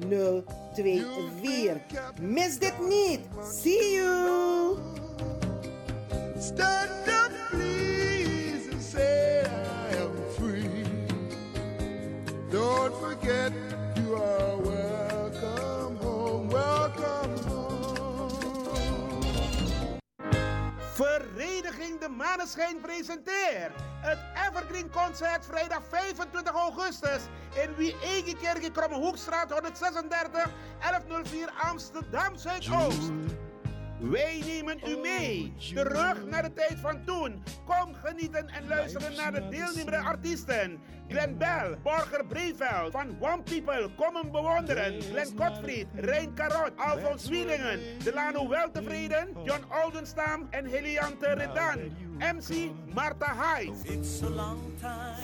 0 2 4. Mis dit niet! See you! Stand up, please, and say I am free. Don't forget you are welcome home, welcome home. Vereniging De Maneschijn presenteert het Evergreen Concert vrijdag 25 augustus in Wie Egekerk Krommehoekstraat 136 1104 Amsterdam Zuidoost. Wij nemen u mee, terug naar de tijd van toen. Kom genieten en luisteren naar de deelnemende artiesten. Glenn Bell, Borger Breveld, van One People, kom hem bewonderen. Glenn Gottfried, Rein Karot, Alfons Wielingen, Delano Weltevreden, John Oldenstam en Heliante Redan. MC Marta Hyde.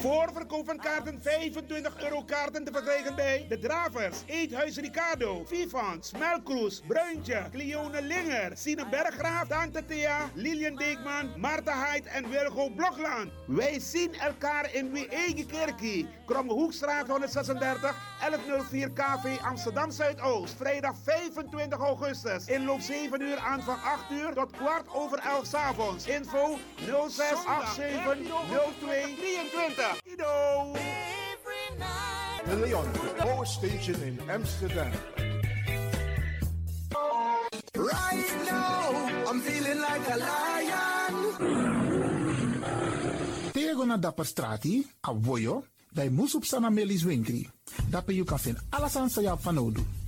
Voorverkoop van kaarten 25 euro kaarten te verkrijgen bij De Dravers, Eethuis Ricardo, Vivans, Melkroes, Bruintje, Cleone Linger, Sine Berggraaf, Tante Thea, Lilian Deekman, Marta Hyde en Wilgo Blokland. Wij zien elkaar in Wie Eigen Kerkie, Krommehoekstraat 136, 1104 KV Amsterdam Zuidoost. Vrijdag 25 augustus. Inloop 7 uur aan van 8 uur tot kwart over 11 s avonds. Info 0687 02 23. Ido! Power station in Amsterdam. Right now, I'm feeling like a lion. Tego na dapper strati, a voyo, dai musup sana melis winkri. Dapper you kan vinden alles aan sa van nodu.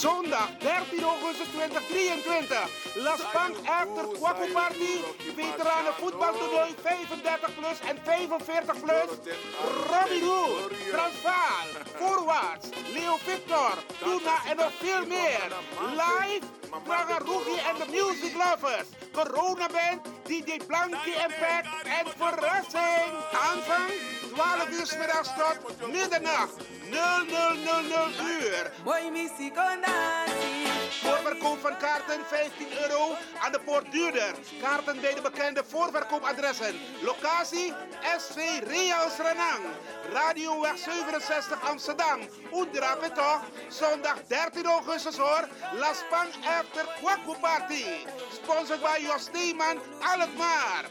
Zondag 13 augustus 2023. Las Bank After Kwaku Party. Veteranen voetbaltoernooi 35 plus en 45 plus. Robbie Hood, Transvaal, Voorwaarts, Leo Victor, Tuna en nog veel meer. Live, Praga Rugi en de Music Lovers. Corona Band, DJ Blanky Impact en verrassing. Aanvang 12 uur 's middags tot middernacht. 0000 uur. Voorverkoop van kaarten 15 euro aan de poort duurder. Kaarten bij de bekende voorverkoopadressen. Locatie SV Reals Renang. Radioweg 67 Amsterdam. Oedrape toch? Zondag 13 augustus hoor. La Span After Kwaku Party. Sponsored by Jos Steeman Alkmaar.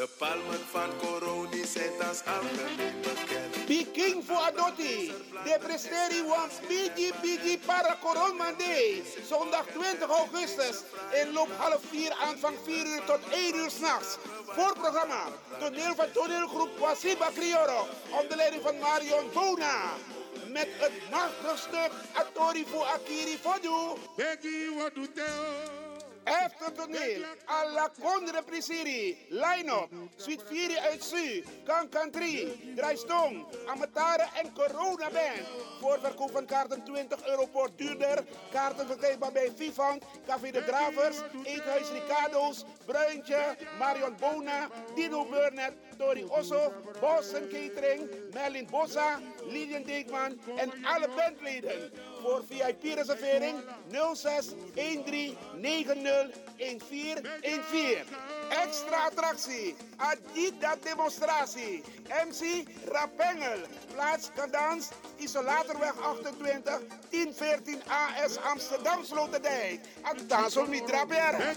De palmen van Coroni zijn als algemeen bekend. Peking voor Adotti. De presteri wants Bigi Bigi para Coronmande. Zondag 20 augustus. Inloop half 4, aanvang 4 uur tot 1 uur s'nachts. Voorprogramma. Toneel van toneelgroep Wasiba Crioro. Onder leiding van Marion Bona. Met het machtige stuk Atori voor Akiri Fodu. Becky, wat doet hij? Eftertoneel, alla Condre Prisiri, line-up, Suite 4 uit Su, Kankan 3, Draaistong, Amatare en Corona Band. Voorverkoop van kaarten 20 euro per duurder. Kaarten verkrijgbaar bij Vivant, Café de Dravers, Eethuis Ricardo's, Bruintje, Marion Bona, Dino Burnett, Tori Osso, Boston Catering, Merlin Bossa, Lilian Deekman en alle bandleden. Voor VIP-reservering 06 13 90 1414. Extra attractie, Adida demonstratie, MC Rapengel, plaats Kadans, Isolatorweg 28, 1014 AS Amsterdam Sloterdijk. Addansel Mitra Berg.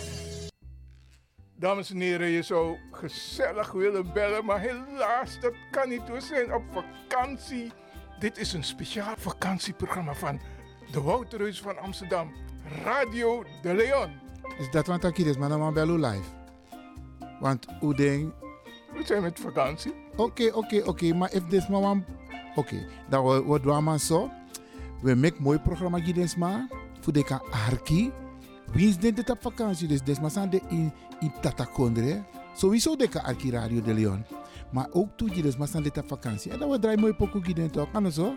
Dames en heren, je zou gezellig willen bellen, maar helaas, dat kan niet. We zijn op vakantie. Dit is een speciaal vakantieprogramma van de Wouterhuis van Amsterdam, Radio de Leon. Is dat wat ik hier is, maar dan bel u live. Want hoe denk... We zijn met vakantie. Oké, oké, oké, maar if this maar wan- Oké, dan wat doen we maar zo. We maken mooi programma hier maar. Voor de arki. Wie is dit op vakantie? Dus des maar de in in Tatakondre. Sowieso de arki Radio de Leon. Maar ook toe je dus maar dit op vakantie. En dan we draaien mooi pokoe hier toch? Het zo?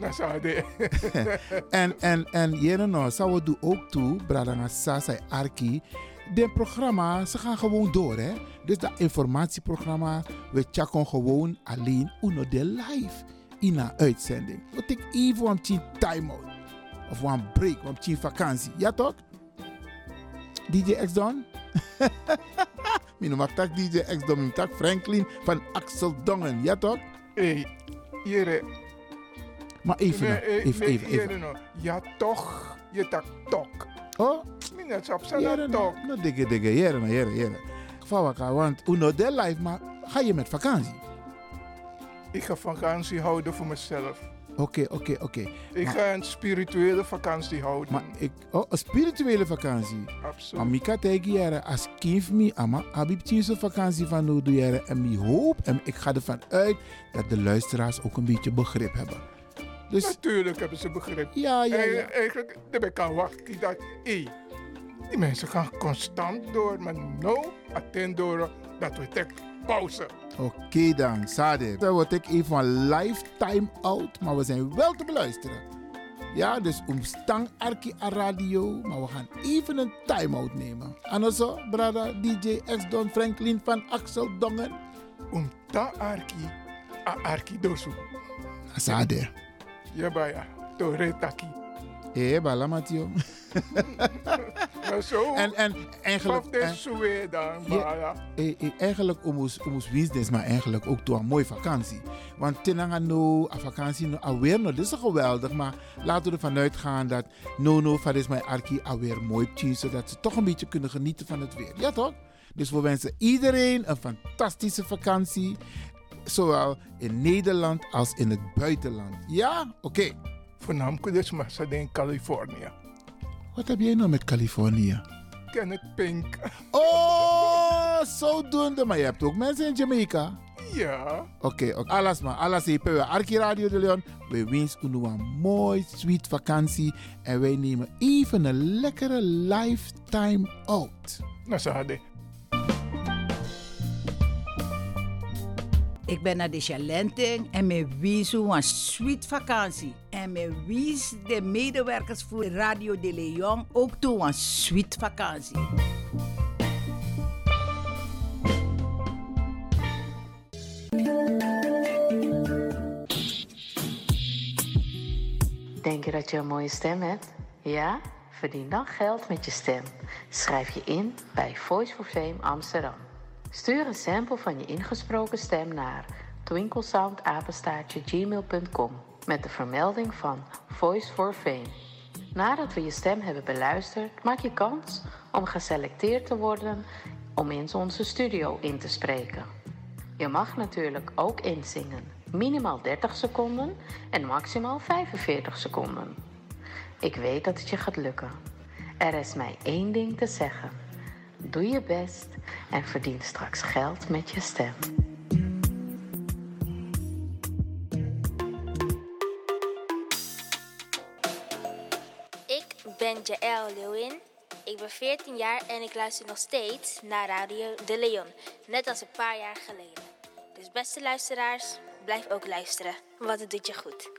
Dat zou de. en, en, en jere nou, zou we doen ook toe, Bradanga Sasa Arki. De programma, ze gaan gewoon door, hè. Dus dat informatieprogramma, we checken gewoon alleen uno de live in een uitzending. We take even een time-out. Of een break, een tien vakantie. Ja toch? DJ X Don? Mijn mag tak DJ X Don, mijn tak Franklin van Axel Dongen. Ja toch? Hé, jere. Maar even, Nee, nou, even, nee, even, even. jere nou. Ja, toch. Je tak tok. Oh, Minnet op Jere, zijn nou, tok. nou, dikke, dikke, jere, nou, jere, jere. Vawaka, want uno de life, maar ga je met vakantie? Ik ga vakantie houden voor mezelf. Oké, oké, oké. Ik Maar- ga een spirituele vakantie houden. Maar ik, oh, een spirituele vakantie. Maar Absoluut. Mika tegen jere, als kind me, ama, abib tjinse vakantie van jere. En mi hoop, en ik ga ervan uit dat de luisteraars ook een beetje begrip hebben. Dus, Natuurlijk hebben ze begrip. ja, ja, ja. Eigen- Eigenlijk, daar kan wachten dat, hé, die mensen gaan constant door, maar nou, attend door dat we tek pauze. Oké dan, Sade. Dan word ik even een lifetime out, maar we zijn wel te beluisteren. Ja, dus om stang arki a radio, maar we gaan even een time-out nemen. En zo, brada DJ X Don Franklin van Axel Dongen. Om ta arki, a arki dosu. Sade. Ja, baya, to retaki. Hé, bala Matio. Maar zo, En, en eigenlijk... en- dan, Ja. eh, eh, eigenlijk omus omus maar eigenlijk ook toe een mooie vakantie. Want tenanga no, a vakantie no, alweer no, dit is geweldig, maar laten we ervan uitgaan dat no no van is mijn arki alweer mooi tien, zodat ze toch een beetje kunnen genieten van het weer. Ja toch? Dus we wensen iedereen een fantastische vakantie, zowel in Nederland als in het buitenland. Ja? Oké. Voornamelijk dus ze in Californië. Wat heb jij nou met Californië? Kenneth Pink. Oh, zodoende. Maar je hebt ook mensen in Jamaica. Ja, Oké, oké. alles maar. Alles hier bij Arki Radio de Leon. We wensen u een mooi, sweet vakantie. En wij nemen even een lekkere lifetime out. nou Ik ben naar de en me wies een sweet vakantie. En me wies de medewerkers voor Radio de Leon ook toe een sweet vakantie. Denk je dat je een mooie stem hebt? Ja? Verdien dan geld met je stem. Schrijf je in bij Voice for Fame Amsterdam. Stuur een sample van je ingesproken stem naar twinklesoundapenstaartje gmail.com met de vermelding van Voice for Fame. Nadat we je stem hebben beluisterd, maak je kans om geselecteerd te worden om in onze studio in te spreken. Je mag natuurlijk ook inzingen, minimaal 30 seconden en maximaal 45 seconden. Ik weet dat het je gaat lukken. Er is mij één ding te zeggen. Doe je best en verdien straks geld met je stem. Ik ben Jaël Lewin. Ik ben 14 jaar en ik luister nog steeds naar Radio De Leon. Net als een paar jaar geleden. Dus beste luisteraars, blijf ook luisteren, want het doet je goed.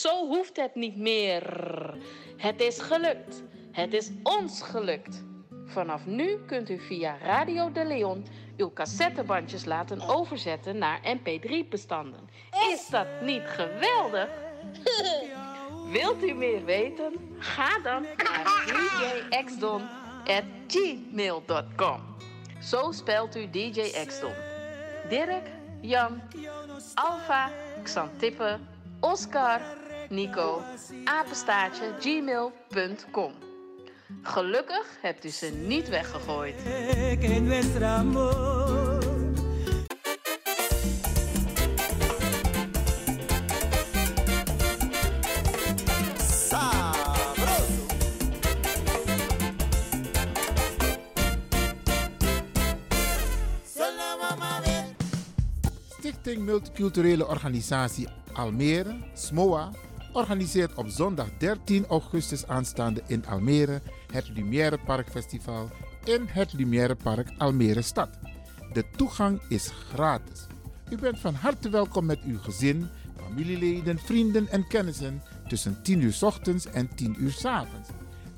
Zo hoeft het niet meer. Het is gelukt. Het is ons gelukt. Vanaf nu kunt u via Radio de Leon uw cassettebandjes laten overzetten naar mp3-bestanden. Is dat niet geweldig? Wilt u meer weten? Ga dan naar djxdon.gmail.com Zo spelt u DJ Xdon. Dirk, Jan, Alfa, Xantippe, Oscar, Nico, apenstaartje, gmail.com. Gelukkig hebt u ze niet weggegooid. Stichting Multiculturele Organisatie Almere, SMOA, organiseert op zondag 13 augustus aanstaande in Almere het Lumière Park Festival in het Lumière Park Almere Stad. De toegang is gratis. U bent van harte welkom met uw gezin, familieleden, vrienden en kennissen tussen 10 uur ochtends en 10 uur 's avonds.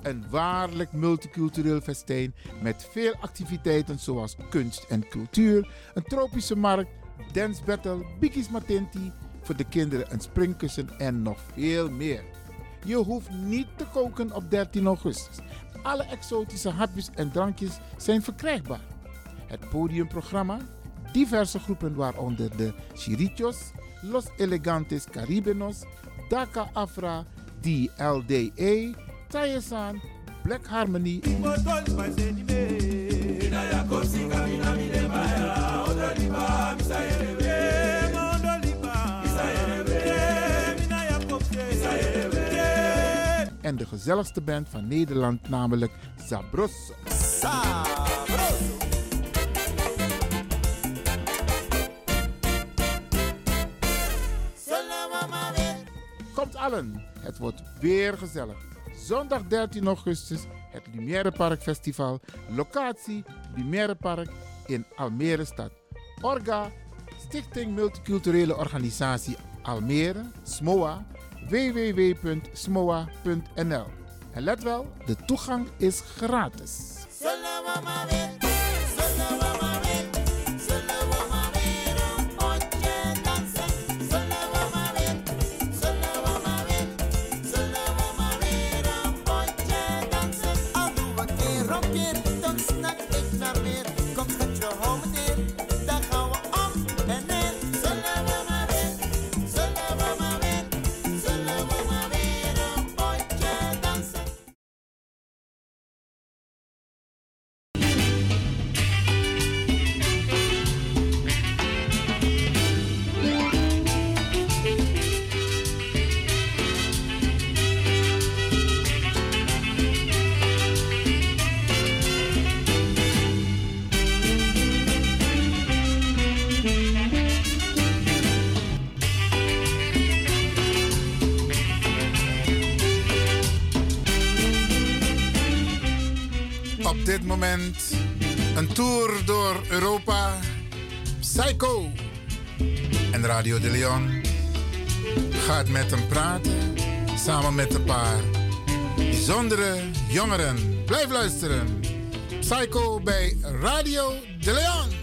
Een waarlijk multicultureel festijn met veel activiteiten zoals kunst en cultuur, een tropische markt, dance battle, bikis matenti, de kinderen een springkussen en nog veel meer. Je hoeft niet te koken op 13 augustus. Alle exotische hapjes en drankjes zijn verkrijgbaar. Het podiumprogramma, diverse groepen waaronder de Chirichos, Los Elegantes Caribenos, Daka Afra, DLDA, Tayesan, Black Harmony. En de gezelligste band van Nederland, namelijk Zabrosso. Komt allen, het wordt weer gezellig. Zondag 13 augustus, het Lumière Park Festival. Locatie Lumière Park in Almere stad. Orga, Stichting Multiculturele Organisatie Almere, SMOA, www.smoa.nl. En let wel, de toegang is gratis. Psycho. En Radio de Leon gaat met hem praten. Samen met een paar bijzondere jongeren. Blijf luisteren. Psycho bij Radio de Leon.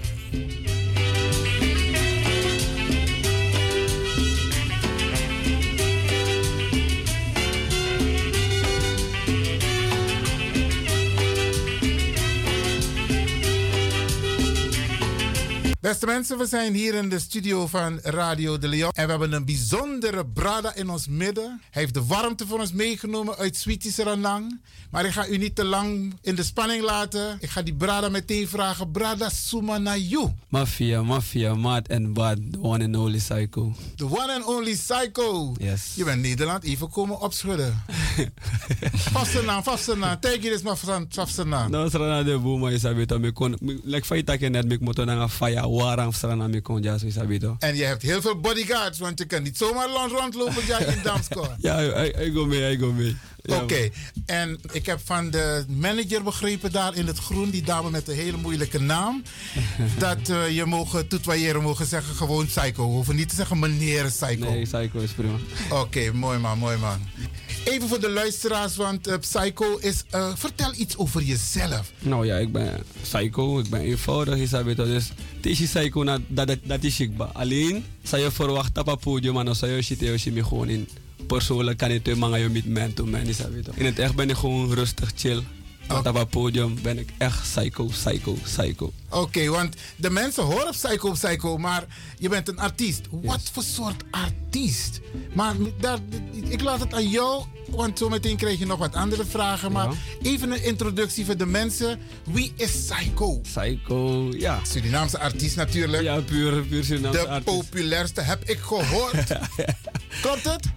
Beste mensen, we zijn hier in de studio van Radio de Leon. En we hebben een bijzondere brada in ons midden. Hij heeft de warmte voor ons meegenomen uit Sweetie Seranang. Maar ik ga u niet te lang in de spanning laten. Ik ga die brada meteen vragen. Brada Suma na you. Mafia, mafia, maat en bad. The one and only psycho. The one and only psycho. Yes. Je bent Nederland even komen opschudden. vaste naam. Take it is maar vaste naam. No, strana de boema is abito. Me kon, me- like fight again net, me moto na fire warang strana abito. En je hebt heel veel bodyguards, want je kan niet zomaar rond- rondlopen ja, in Damscore. Ja, I, I go mee, I go mee. Ja, Oké, en ik heb van de manager begrepen daar in het groen, die dame met een hele moeilijke naam, dat eh, je mogen toetwaaieren, mogen zeggen gewoon psycho. We hoeven niet te zeggen meneer psycho. Nee, psycho is prima. Oké, mooi man, mooi man. Even voor de luisteraars, want eh, psycho is, eh, vertel iets over jezelf. Nou ja, ik ben psycho, ik ben eenvoudig, is abito. Dus het is psycho, dat, dat, is ik. Alleen, zou je verwachten op het podium, maar dan zou je shit, je gewoon in. Persoonlijk kan ik twee mangen je met man to man. In het echt ben ik gewoon rustig, chill. Op het podium ben ik echt psycho, psycho, psycho. Oké, want de mensen horen psycho, psycho, maar je bent een artiest. Wat voor soort artiest? Maar daar, ik laat het aan jou, want zometeen krijg je nog wat andere vragen. Maar even een introductie voor de mensen. Wie is Psycho? Psycho, ja. Surinaamse artiest natuurlijk. Ja, puur, puur Surinaamse De populairste heb ik gehoord. Klopt het?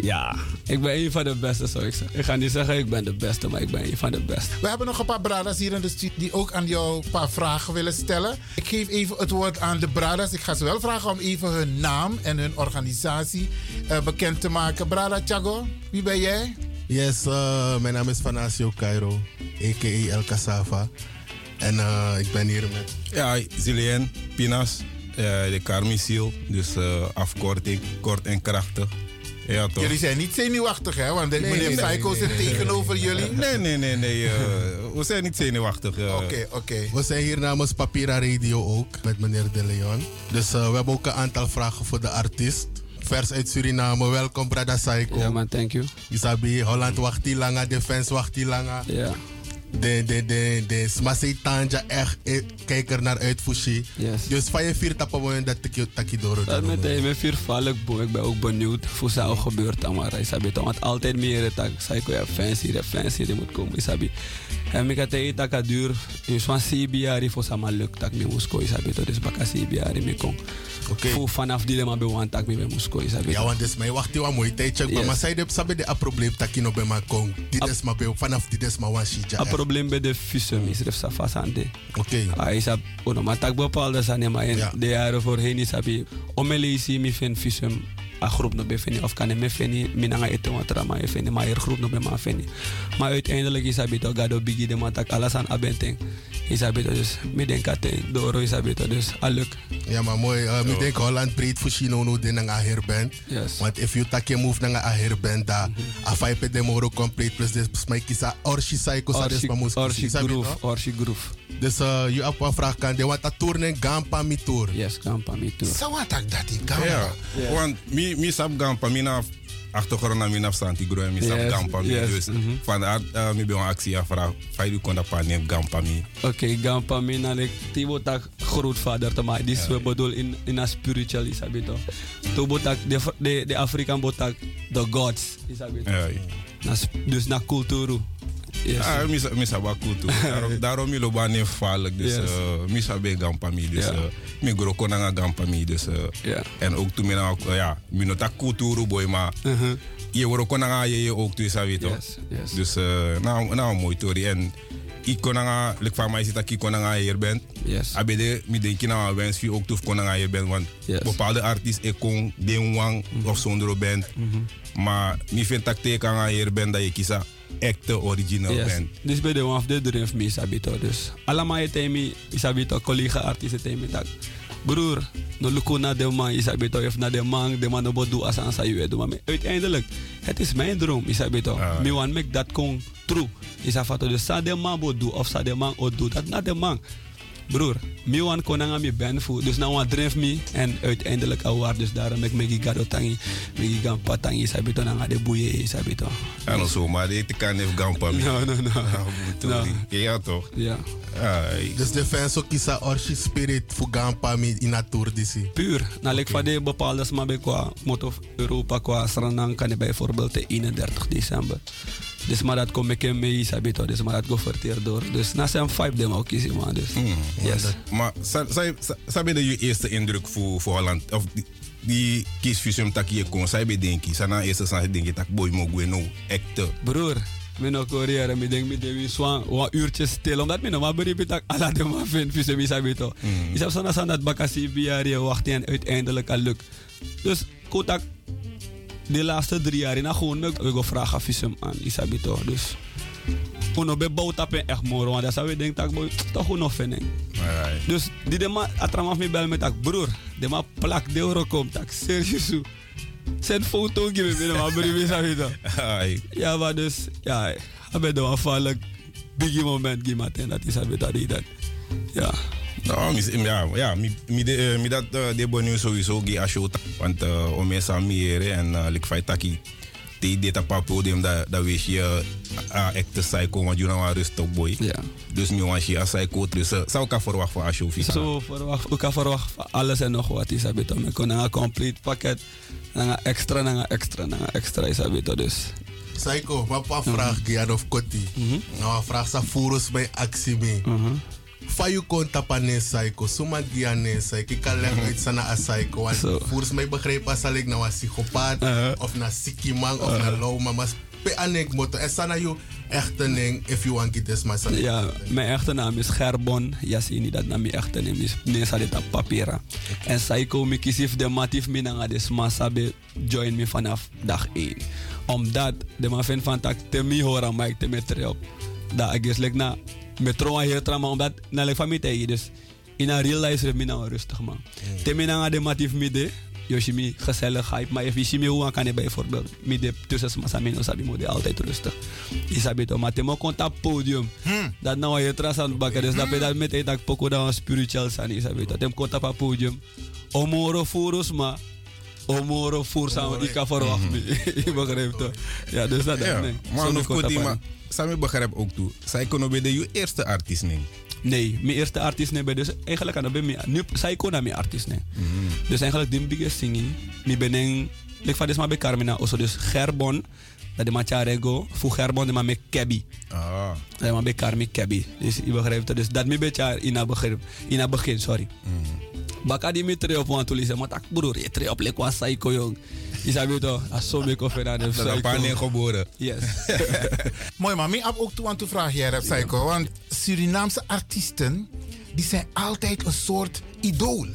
Ja, ik ben een van de beste, zou ik zeggen. Ik ga niet zeggen ik ben de beste, maar ik ben een van de beste. We hebben nog een paar bradas hier in de studio die ook aan jou een paar vragen willen stellen. Ik geef even het woord aan de bradas. Ik ga ze wel vragen om even hun naam en hun organisatie eh, bekend te maken. Brada Chago, wie ben jij? Yes, eh, mijn naam is Fanasio Cairo, a.k.a. El Cassava. En eh, ik ben hier met... Ja, Zilien, Pinas, eh, de Carmisiel. Dus eh, afkorting, kort en krachtig. Ja, toch? Jullie zijn niet zenuwachtig, hè? Want Nee, meneer nee, nee, Psycho nee, zit tegenover nee. jullie. Nee, nee, nee, nee. eh, we zijn niet zenuwachtig. eh. Oké, oké. We zijn hier namens Papira Radio ook, met meneer De Leon. Dus eh, we hebben ook een aantal vragen voor de artiest. Vers uit Suriname, welkom Brada Psycho. Ja man, thank you. Isabi, Holland wacht die langa, de fans wacht die langa. Ja. De, de, de, de Smasei Tanja, echt, eh, kijk er naar uit, Fushi. Yes. Dus van je vier tappen we dat ik taki door. Dat met hij met vier vallen, ik ben- ik ben ook benieuwd hoe al gebeurt. dan Maar is het want altijd meer dat psycho ja fans hier die moet komen. Is het en ik had het dat het duur, in zo'n CBR voor samen lukt dat ik me moest. Is het dus baka CBR me kom. Oké. Voor vanaf die man bij want dat ik me moest. Is het Ja, want dus mij wacht je wat mooi tijdje. Yes. Maar zij de sabe de a probleem taki no bij mij kom. Dit is maar bij vanaf dit is maar wan shija. Het probleem bij de visum is er vast aan de. Oké. Hij is op, ono, maar tak bepaalde zijn maar in de jaren voorheen is heb je omelisi mi fin visum a groep no befeni of kan me feni minanga ete watra maar je feni maar er groep no be ma feni. Maar uiteindelijk is het toch gado bigi de matak alles aan abenteng. Is het dus me denk dat door is het dus aluk. Ja, maar mooi. Uh, Ik denk Holland breed voor Chino no de nga herband. Yes. Want if you take move nga herband da, a five de moro complete plus dus mij kisa orshi psycho sa des moest orshi groove, orshi groove. Dus uh, you hebt een vraag kan de wat dat tournen gampa mi tour. Yes, gampa mi tour. Zo wat ik dat in Ja, want mi, mi sap gampa, mi na achtergrond na mi na santi groe, mi sap Yes, gampa mi. yes, Dus mhm. van daar uh, mi ben actie afvraag, fai du kon dat pa neem gampa mi. Oké, gampa mi na lek tibo tak grootvader te maken. Dit is we bedoel in in a spiritual is abito. To botak de de de Afrikaan botak the gods is abito. Ja, Na dus na cultuur. Yes. Ah, mi sa mi sa ba kultu. Daarom daarom mi lo ba neem vaarlijk. Dus Yes. uh, mi sa be gampa mi. Dus Ja. uh, mi gro kon nga gampa mi. Dus uh, Ja. en ook toen mi na ook, uh, ja, mi no tak kulturu boy maar. Je wordt ook nga je je ook dus weet toch. Yes, yes. Dus uh, nou nou mooi tori en ik kon nga lek van mij zit ik kon nga hier bent. Yes. Abede mi denk je nou wens wie ook tof kon nga hier bent want Yes. bepaalde artiest ik kon den wang of zonder bent. Maar mi vind dat teken nga hier bent dat je kiesa echte original Yes. bent. Dus bij de one of the dream me is abito. Dus allemaal je temi is abito collega artiesten temi tak. Broer, no luko na de man is abito of na de man de man no bodu asan sa maar uiteindelijk het is mijn droom is abito. Me want make that kon true. Is afato dus sa de man bodu of sa de man odu dat na de man. Broer, mi wan konanga mi ben fu. Dus nou wat drift me en uiteindelijk award. Dus daarom ik me gado tangi, me gaan patangi sabito nanga de boeie sabito. En zo, maar dit kan even gampa. No, no, no. no. Ja, toch? Ja. Dus de fans ook kiezen orchi spirit voor gampa mi in natuur disi. Puur. Nou, ik van de bepaalde smaak qua motto Europa qua je bijvoorbeeld de 31 december. Dus maar dat kom ik in mee, sabito. Dus maar dat go verteerd door. Dus na zijn vijf dem ook kiezen man. Dus. Yes. Maar sabi de je eerste indruk voor, voor Holland? Of die, die kiesfusium tak je kon, sabi denki. Sana eerste san denki tak boy mo gwe no ekte. Broer, ik nog Korea en ik denk de zwan wat uurtjes stil omdat ik nog maar beriep dat alle de maar vind fusium is sabito. Ik heb zo'n dat bakassie biaren wachten en uiteindelijk al lukt. Dus kotak de laatste drie jaar in gewoon ik wil vragen visum aan Isabito. Dus uno be bouwt op echt moro, want dat zou je denken dat boy toch nog vinden. Dus die de man atramaf me bel met dat broer, de man plak de euro komt tak serieus. Zet foto geven binnen maar brief Isabito. Ja, maar dus ja, ik ben dan afvallig biggie moment gegeven dat Isabito deed dat. Ja. Nou, mis, ja, ja, mi, mi, de, mi dat uh, de bonu sowieso gi asho want uh, om mensen mieren en uh, lik fai taki te dit op podium dat dat wees je uh, echte psycho want je nou rustig boy. Ja. Dus mi was je psycho dus uh, zou ik verwacht van asho visa. Zo verwacht, ik verwacht van alles en nog wat is abito. Me kon een complete pakket, een extra, een extra, een extra is abito dus. Psycho, maar pa vraag Gian of Kotti. Nou, vraag sa furus bij actie mee. Fayu kon tapane psycho, suma giane psycho, ik kan leggen uit sana a psycho. Want volgens mij begreep als ik nou een psychopaat, of na siki man, of na low man, maar pe anek moto. En sana you echte ding, if you want it is maar sana. Ja, mijn echte naam is Gerbon. Jasini, dat naam mijn echte naam is. Nee, sa dit op papiera. En psycho, mi kisif de matif mi nanga de smasabe join me vanaf dag 1. Omdat de man vindt van tak te mi horen, maar ik te met op. Dat ik is like na metro hier trama omdat na le famille dus in een real life is mina rustig man. Te mina de matif mide Yoshimi gezellig hype maar if Yoshimi hoe kan je bijvoorbeeld mide tussen massa mino sabi mode altijd rustig. Isabito maar te mo konta podium. Dat nou je tras aan bakken dus dat dat met dat poko dan spiritual san Isabito. Tem konta pa podium. Omoro furus maar Omoro voor samen ik kan verwachten. Je begrijpt toch? Ja, dus dat ja, nee. Maar nog goed, maar Sami begrijp ook toe. Zij kon bij de je eerste artiest nemen. Nee, mijn eerste artiest nee, dus eigenlijk kan ik nu zij kon naar mijn artiest nee. Dus eigenlijk die biggest singing, mi ben een, ik van maar bij Carmina, also dus Gerbon, dat de macharego, voor Gerbon de maar met Kebi. Ah. Dat maar bij Carmi Kebi. Dus je begrijpt het, dus dat mi beetje in het begin, in het begin, sorry. Baka di mi tre op want tulise, maar tak broer, je tre op lek was psycho jong. Je sabi toch, als zo meer koffie aan de Dat is een paar neer geboren. Yes. Mooi, maar heb ook toe aan te vragen, jij Psycho. Want Surinaamse artiesten, die zijn altijd een soort idool.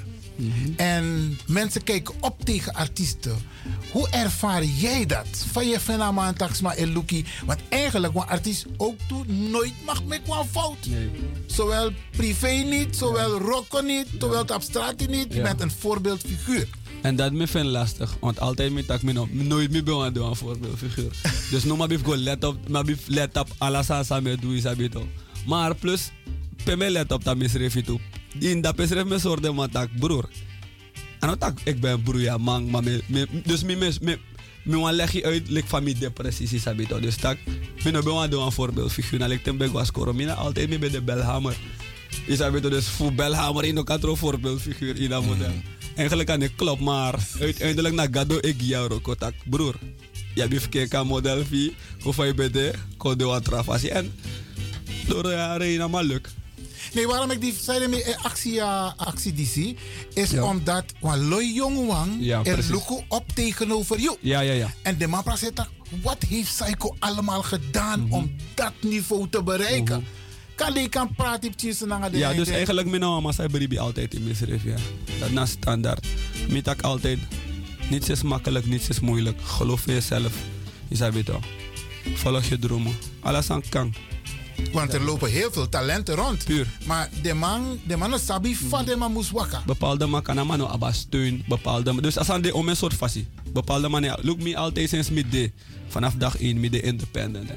En mensen kijken op tegen artiesten. Hoe ervaar jij dat? Van je fenomeen taxma en Luki. Want eigenlijk, een artiest ook toe nooit mag met een fout. Zowel privé niet, zowel rocken niet, zowel op straat niet. Je Ja. bent een voorbeeldfiguur. En dat me vind lastig, want altijd met me no, nooit meer ben doen een voorbeeldfiguur. dus nu maar bif go let op, maar let op alles aan samen doen is. Maar plus, pe me let op dat misref het op. In dat misref me soort man tak broer. En dan tak ik ben broer ja man, maar me, me, dus me me me me wan leg je uit like van mijn depressie is abito. Dus tak me no ben wan doen een voorbeeldfiguur. Na like tembe was koro, me na altijd me bij de belhammer. Is abito dus voor belhammer in elkaar een voorbeeldfiguur in dat model. Eigenlijk kan ik klopt, maar uiteindelijk na gado ik jou kotak broer. Ja, bif keka model fi, of je bede, ko de wat trafasi en door de jaren heen allemaal leuk. Nee, waarom ik die zei mee eh, actie, uh, actie die zie, is Ja. omdat want Loy Jongwang Ja, er lukken op tegenover jou. Ja, ja, ja. En de man zegt, wat heeft Psycho allemaal gedaan om dat niveau te bereiken? Kan die kan praten op tien de Ja, dus eigenlijk mijn is Baribi altijd in misref, ja. Dat na standaard. Met ik altijd, niets is makkelijk, niets is moeilijk. Geloof in jezelf. Je zei het al. Volg je dromen. Alles aan kan. Want er lopen heel veel talenten rond. Puur. Maar de man, de man is sabi van de man moest wakker. Bepaalde man kan man abba steun. Bepaalde man. Dus als aan de om een soort fasie. Bepaalde man, look me altijd sinds midday. Vanaf dag 1 midden independent. hè.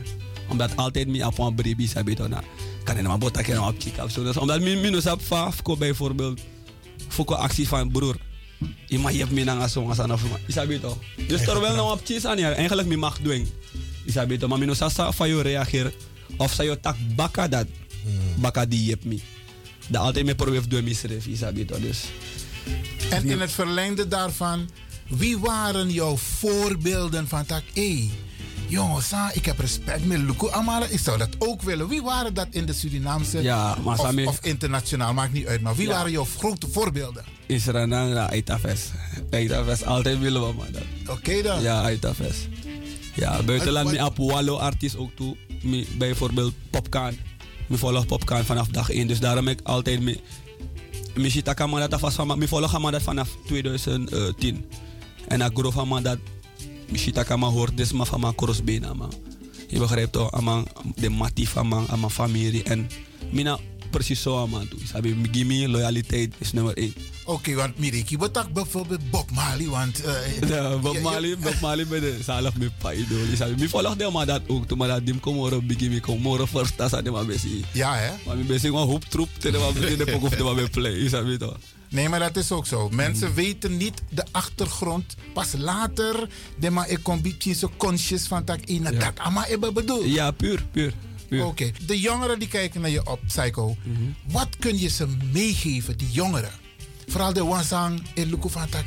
Omdat altijd mi op een bribi sabi na. Kan je nou bota keer op kika of zo. Dus omdat mi minus op vaf bijvoorbeeld. Foko actie van broer. Je mag je me nang asong asan of ma. Isabi to. Dus terwijl nou op aan ja, eigenlijk mi mag doen. Isabi to. Maar minus asa van je reageer. Of sa je tak baka dat. Baka die je me. Dat altijd me probeer doen misref. Isabi to. Dus. En in het verlengde daarvan, wie waren jouw voorbeelden van tak? Hé, jongens, ik heb respect met Luku Amara. Ik zou dat ook willen. Wie waren dat in de Surinaamse Ja, maar of, of internationaal? Maakt niet uit. Maar wie Ja. waren jouw grote voorbeelden? Is een andere Aitafes. Aitafes, altijd willen we maar dat. Oké dan. Ja, Aitafes. Ja, buitenland op Wallo artiest ook toe. Mi, bijvoorbeeld Popkaan. Mi volg Popkaan vanaf dag 1. Dus daarom ik altijd zit aan dat vast van... Mi volg dat vanaf 2010. En ik geloof hem dat... Mi zit aan hoort dus maar van mijn man. Je begrijpt toch? De matief van mijn familie. En mina precies zo aan man toe. Sabi, gimme loyaliteit is nummer 1. Oké, want Miriki, wat tak bijvoorbeeld Bob Marley? Want, eh, Ja, Bob Marley, Bob Marley bij de zalig met pai do. Die zei, mi volg de maar dat ook, toen maar dat dim kom bigi mi kom oro first tas aan de maar besi. Ja hè? Maar mi besi gewoon hoop troep te de maar de pok of de maar play, weet toch? Nee, maar dat is ook zo. Mensen Mm. weten niet de achtergrond. Pas later, de maar ik kom beetje zo conscious van dat ik dat allemaal hebben bedoeld. Ja, puur, puur. Oké, de jongeren die kijken naar je op, Psycho. Mhm. Wat kun je ze meegeven, die jongeren? Vooral de wansang en luku van tak,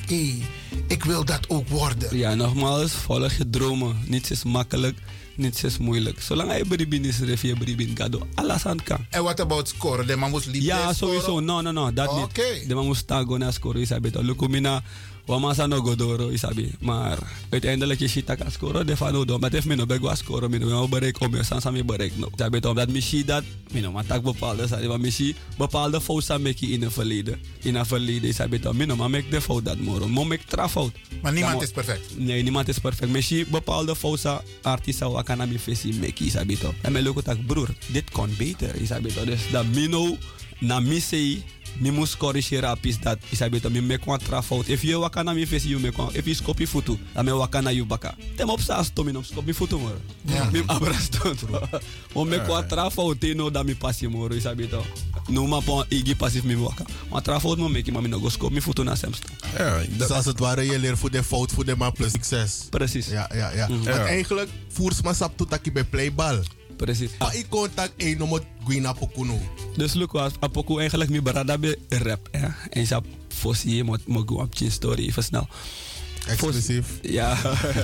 ik wil dat ook worden. Ja, nogmaals, volg je dromen. Niets is makkelijk, niets is moeilijk. Zolang je beribin is, ref je beribin gado. Alles aan kan. En what about scoren? De man moest liefde Ja, sowieso. No, no, no. Dat niet. De man moest tago na scoren, isabi to. Lukumina, wamasa no godoro, isabi. Maar uiteindelijk je shit kan scoren, de van odo. Maar het heeft me no begwa scoren, me no bereik om je sansa me bereik no. Isabi to, omdat misschien dat, me no, maar tak bepaalde, isabi, maar misschien bepaalde fouten make in het verleden. In het verleden, isabi to, me no, maar make de fout dat moro. Mo make tra fout. Maar niemand is perfect. Nee, niemand is perfect. Misschien bepaalde fouten artiesten wat kan aan mijn visie make, isabi to. En me lukt tak, broer, dit kon beter, isabi to. Dus dat me no, na mi sei mi mus corrigere apis dat isabi to mi make one tra fout if you wakana mi face you make one if you scopi futu dan me wakana you baka tem op sa sto mi no scopi futu moro Ja. mi abras to mo make one tra fout te no da mi passi moro isabi to no ma pon igi passif mi waka ma tra fout mo make ma mi no go scopi futu na semsto Ja, dus als het ware, je leert voor de fout, voor de maar plus succes. Precies. Ja, ja, ja. Want Ja. eigenlijk, voers maar sap toe dat je bij playbal. Precies. Maar ik contact om het guina pokuno. Dus look was apoku eigenlijk mi barada be rap ja en sa fossi mo mo go op chin story even snel Exclusief. Ja.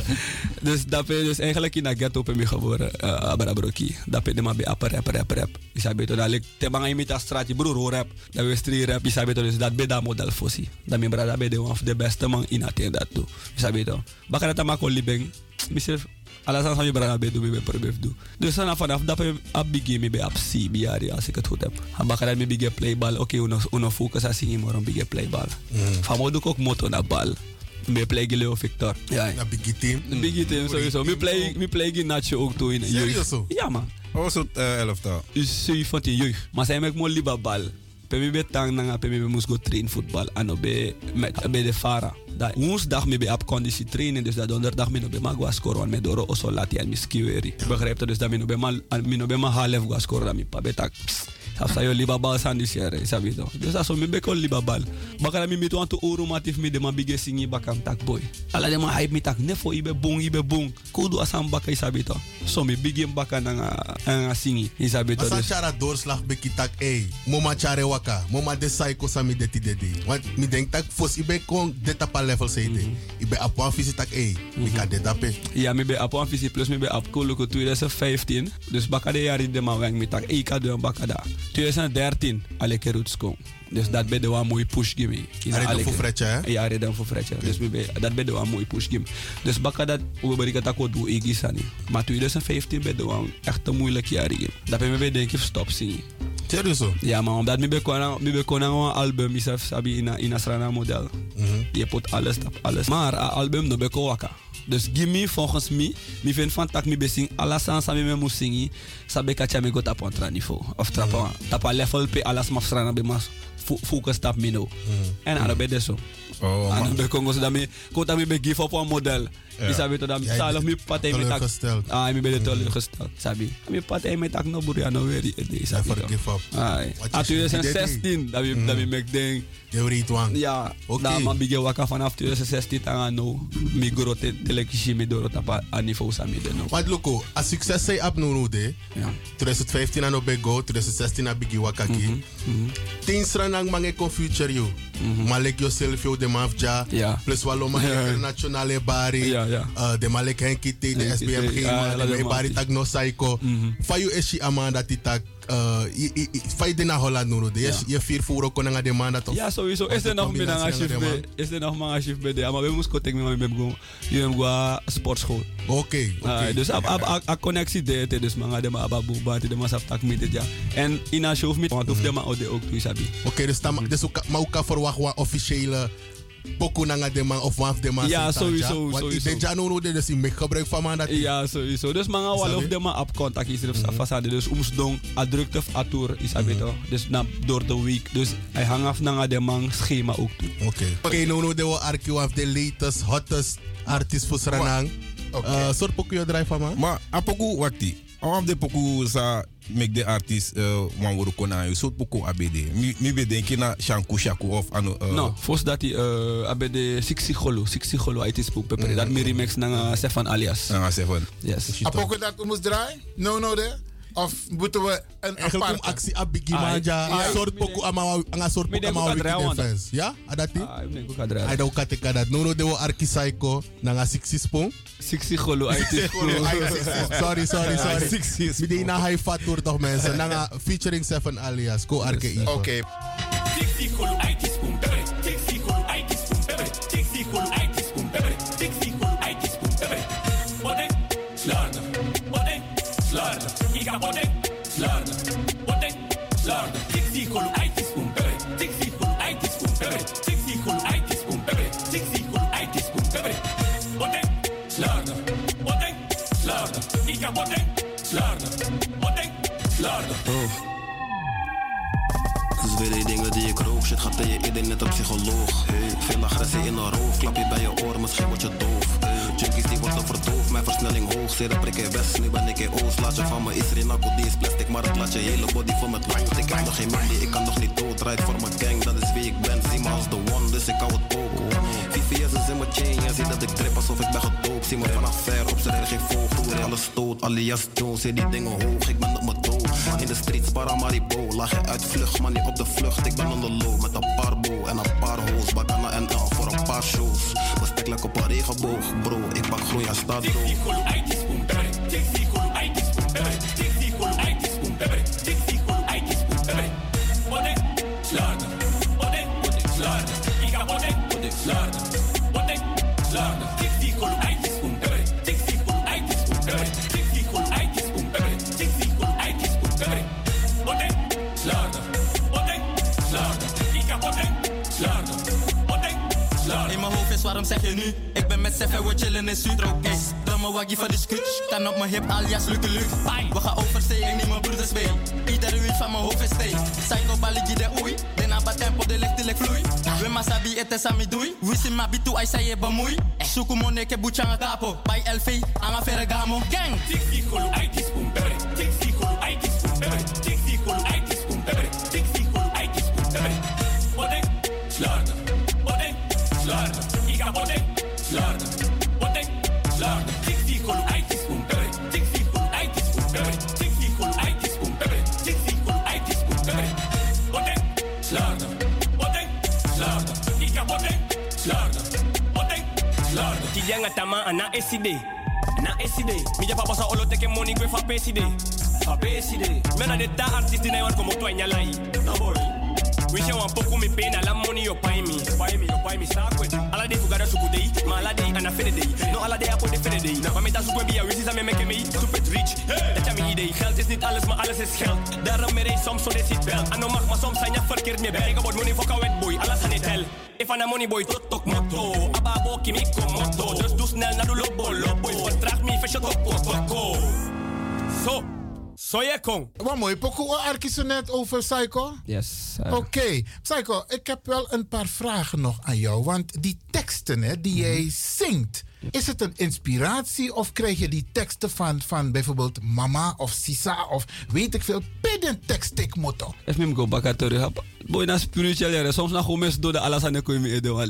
dus dat ben dus eigenlijk in ghetto ben ik geboren, uh, Abarabroki. Dat ben ik maar bij apper rap, rap, rap. Ik zei dat ik te bang imita straatje broer hoor rap. Dat we street rap. Ik zei dus dat ben dat model fossi. Dat mijn brada ben de one of the beste man in het dat toe. Ik zei beter. Bakar dat maar libeng. Misef. Alles aan mijn brada ben doen, ben probeer doen. Dus dan vanaf dat ik begin me bij CBR als ik het goed heb. En dat me begin playball. Oké, uno uno focus als ik maar een begin playball. Van doe ik ook moto naar bal. Me play Leo Victor. Ja. Een biggie team. Een biggie team sowieso. Me play, me play Nacho ook toe in jeugd. Ja man. Oh, zo uh, elftal. Dus 17 jeugd. Maar zij mek mo liba bal. Pe mi be tang nanga pe mi be moest go train voetbal. Ano be met be de fara. Da woensdag mi be op conditie trainen. Dus dat donderdag mi no be ma go scoren. Want me doro oso lati en mi skiweri. Begrijp? Dus dat mi no be ma mi no be ma half go scoren. Dat mi pa be tak. Saf sa yo liba bal san dis yere. Sabi to. Dus dat so mi be ko liba bal. Bakara mi mitu anto uru matif mi de ma bige singi bakam tak boy. Ala de ma hype mi tak. Nefo ibe bung ibe bung. Kudu asam baka isabi to. So mi bige baka nanga nanga singi. Isabi to. Dus chara doorslag be kitak, ey, moma chare waka, moma de psycho sami deti deti. Want mi denk tak fos ibe kon deta pa level seite. Ibe op one visit tak, ey, mi kan deta pe. Ja, mi be op een visie plus mi be op Kuluku 2015. Dus baka de jari de ma weng mi tak. Ik had een baka da. 2013 alle keer roots kom. Dus dat ben de wa mooi push gimme. Are dan voor fretje, hè? Ja, are dan voor fretje. Dus mi be, dat ben de wa mooi push gimme. Dus baka dat we berika tako doe ik sani. Maar 2015 ben de wa echt een moeilijk jaar. Dat ben be denk ik stop zingen. Serieus zo? Ja, maar omdat mi be kona mi be kona een album sabi in a in a strana model. Mhm. Je put alles op alles. Maar a album no be ko waka. Dus gimme volgens mij, mi vind van tak mi besing alles aan sami me musingi, sabe kacha go tap on tra niveau. Of tapa, tapa level pe alles mafsrana be mas focus tap mi no. En ano be deso. Oh, ano man. be kongos dami, ko dami be give up on model. Ja. Di sabi to dami, Jij salos mi bent patay mi tak. teleurgesteld. Ah, mi be teleurgesteld, sabi. Mi patay mi tak no buri ano weri edi sabi. Never give up. Wat A ziet, die 2016, dami Mm. dami mek ding. Je weet wang. Ja, okay. man bigge waka vanaf 2016 tanga no. Mi goro te telekishi mi doro tapa a niveau sami de no. Maar Loco, als succes zei ab nu de. 2015 aan Obego, 2016 aan Biggie Wakaki. Stranang mange kon future you. Malek yourself yo de mafja. Ja. Plus walo ma internationale bari. Ja, ja. Uh, de Malek Henki te, de SBMG, la de bari tag no psycho. Fayu eshi amanda ti tag. Uh, Fai de na Holland de. Ja. Je vier kon nga de Ja, sowieso. Is er nog meer dan als je bij? Is er nog maar als je bij de? Maar we moesten met Je sportschool. Oké. Ah, Dus ab ab ab connectie de te dus manga de ma ababu ba te de ma sap tak met het ja. En in een show met want hoef de ode ook sabi. Oké, dus, dan, dus ook, maar ook wat officiële pokoe nanga de man of waf de man. Ja, sowieso, Want sowieso. ik denk dat dus ik gebruik van man dat Ja, sowieso. Dus manga wal of de ma op contact is er op sa fasade. Dus ums dong a drukte of a tour is abi toch. Dus na door de week. Dus hij hang af nanga de man schema ook toe. Oké. Oké, nu nu de we archive of the latest, hottest artist voor Sranang. Uh, soort pokoe je draai van man? Maar apoku wakti. Om de poku sa make de artist uh, wan woro kona yo so poku abd. Mi mi be denki na Shanku Shaku of ano uh, No, volgens dat hij uh, abe de Sixi Golo, Sixi Golo uit is poep pepper. Dat mi remix nanga Stefan alias. Nanga Stefan. Yes. Apoko dat we moest draaien? No, no, de? Of moeten we een aparte? actie ab bigi Ah, manja. ja, Een soort pokoe ama een soort wiki defense. Ja? Adati? Ah, ik denk ook adrein. Hij ook kate dat. Nu nu de we arki psycho nanga 60 spoon. Sixi Golo. Sorry, sorry, sorry. Sixty Mi die na high fat tour toch mensen. Nanga featuring Seven alias. Ko arke. Oké. Dus idee net een psycholoog. Veel agressie in een roof, klap je bij je oren, misschien word je doof. Junkies die worden verdoofd, mijn versnelling hoog. Zere prik in west, nu ben ik in oost. Laat je van me is Rinaco, die is plastic, maar het laat je hele body vol met lood. Ik heb nog geen money, ik kan nog niet dood. Rijd voor mijn gang, dat is wie ik ben. Zie me als de one, dus ik hou het ook. VVS is in mijn chain, je ziet dat ik trip alsof ik ben gedoopt. Zie me vanaf ver, op zijn geen vogel. Alles stoot, alias Jones, zie die dingen hoog, ik ben op mijn In de streets, Paramaribo, je uit vlucht, maar niet op de vlucht. Ik ben on the low, met een paar bo en een paar hoes. Bacana en L voor een paar shows. Bestek lekker op een regenboog, bro. Ik pak groei staat droog. Je nu? Ik ben met Sef en we chillen in Zuidrookes. Dan mijn waggie van de skutch. Kan op mijn hip alias lukke lucht. We gaan oversteken, ik neem mijn broeders mee. Iedere week van mijn hoofd is steek. Psycho balletje de oei. Den abba tempo de lichtelijk vloei. We maar sabi het is aan mij doei. We zien maar bitu ai je bemoei. Suku moneke buchanga capo. Bij LV, een Ferragamo. Gang! Tixi bere. Slarden. Kijanga tama ana eside. Na eside. Mi ja papa sa olo teke money kwe fa peside. Fa peside. Mena de ta artist di na yon como tu anya lai. No boy. We show un poco mi pena, la money yo pay me. Pay me, yo pay me sa kwe. Ala de fugara suku dei, ma ala de ana fede dei. No ala de apo de fede dei. Na mami ta suku bia, we see me meke me. Super rich. Dat ja mi idee. Geld is niet alles, maar alles is geld. Daarom merk soms zo de seatbelt. Ano mag maar soms zijn je verkeerd meer bij. Ik word money voor wet boy, alles aan het hel. If aan money boy tot tok motto. Ababo kimi komoto. Dus doe snel naar de lobo lobo. Vertraag me, fashion toko toko. Zo. Zo je kon. Wat mooi, Poco Arki zo net over Psycho. Yes. Oké, Psycho, ik heb wel een paar vragen nog aan jou. Want die teksten hè, die jij zingt, is het een inspiratie of krijg je die teksten van, van bijvoorbeeld mama of sisa of weet ik veel, pidden tekst motto? If me go back to. Boy na spiritual. Soms na gewoon mensen door de de koe me edo.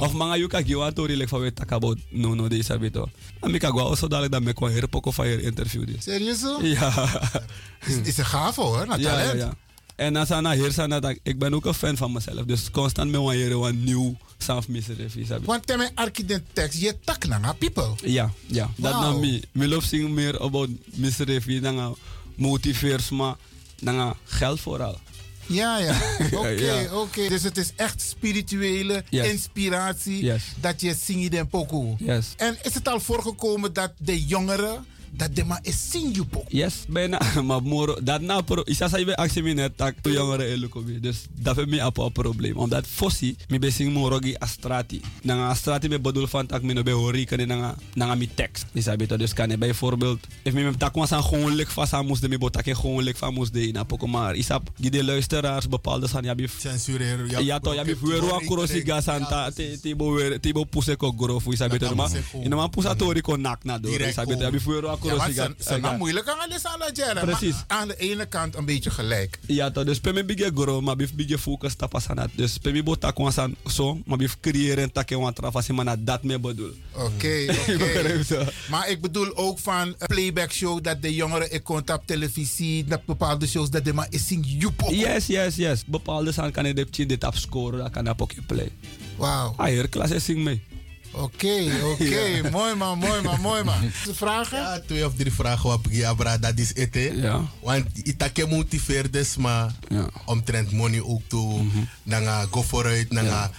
Of manga yuka giwa tori like van we about no no de sabito. En me kagwa also dadelijk dat me kon heren poko van je interview dus. Serieus? Ja. Is, is een gaaf hoor, naar Ja, ja, ja. En als aan heer zijn dat ik ben ook een fan van mezelf. Dus constant me wanneer een nieuw zelf sabi. Want temme Arki den tekst, je tak naar people. Ja, ja. Dat nou me. Me love zing meer about misrefi. Dan motiveers maar. Dan geld vooral. Ja, ja. Oké, Ja. oké. Dus het is echt spirituele Yes. inspiratie Yes. dat je zingt den pokoe. Yes. En is het al voorgekomen dat de jongeren, dat de maar is je pokoe? Yes, bijna. Maar moro, dat na pro, isa sa ibe actie net tak to jongeren elukobi. Dus dat is me een probleem. Omdat fossi, mi be sing morogi astrati. Nanga astrati me bedoel van tak me no be hori kan nanga nanga mi tekst. Isa beto dus kan bijvoorbeeld, if me me tak was aan gewoon lik vast aan moest de me botak gewoon lik van moest de in apoko maar. Isa gide luisteraars bepaalde san jabi Censureren. Ja, to jabi fuero a kurosi gasanta te te bo weer te bo puse ko grofu isa beto ma. Ina ma pusa tori ko nak na do. Direct Isa beto jabi fuero a Ja, ze zijn gas. moeilijk aan de sala jaren. Precies. Maar aan de ene kant een beetje gelijk. Ja, toch. Dus pemi bige goro, maar bif bige focus tapas sanat. Dus pemi bota kwansan zo, maar bif creëren takke wan trafasi mana dat me bedoel. Oké, oké. Maar ik bedoel ook van een playback show dat de jongeren ik komt op televisie, dat bepaalde shows dat de maar is zing joep Yes, yes, yes. Bepaalde san kan je de dit op scoren, dat kan je ook play. Wauw. Ah, hier klas sing mee. Oké, oké. Mooi man, mooi man, mooi man. Vragen? Ja, twee of drie vragen wat ik abra, dat is het. Ja. Want itake motiveerders, maar omtrent money ook toe. Dan ga go vooruit, dan ga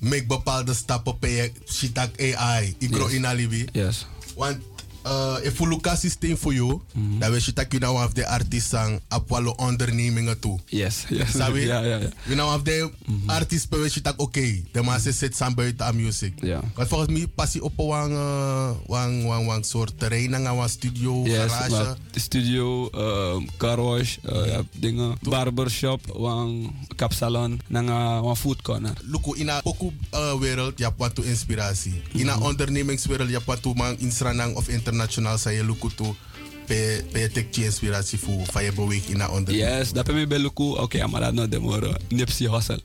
make bepaalde stappen per je shitak AI. Ik Yes. in alibi. Yes. Want uh, if we look at systeem voor jou, dan weet je dat je nou af de artiest aan op alle ondernemingen toe. Yes, yes. Sabi? Ja, ja, ja. We nou af de artiest per weet je dat oké, de mensen zit samen buiten aan music. Ja. Want volgens mij passie op een wang, uh, wang, wang, wang soort terrein, een wang studio, Yes, garage. wat studio, car wash, uh, ja, dingen, barbershop, wan kapsalon, nanga wan food corner. Luku, in een pokoe uh, wereld, je hebt wat toe inspiratie. In een ondernemingswereld, je hebt wat man instranang of internationaal, zei je luku toe. Pe, pe tek je inspiratie voor van je in een onderneming. Yes, dat ben ik bij Luku. Oké, maar dat nou de moro. Hussle.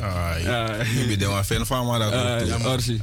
Ah, je bent er een fan van, maar dat Uh, ook. ja, Orsi.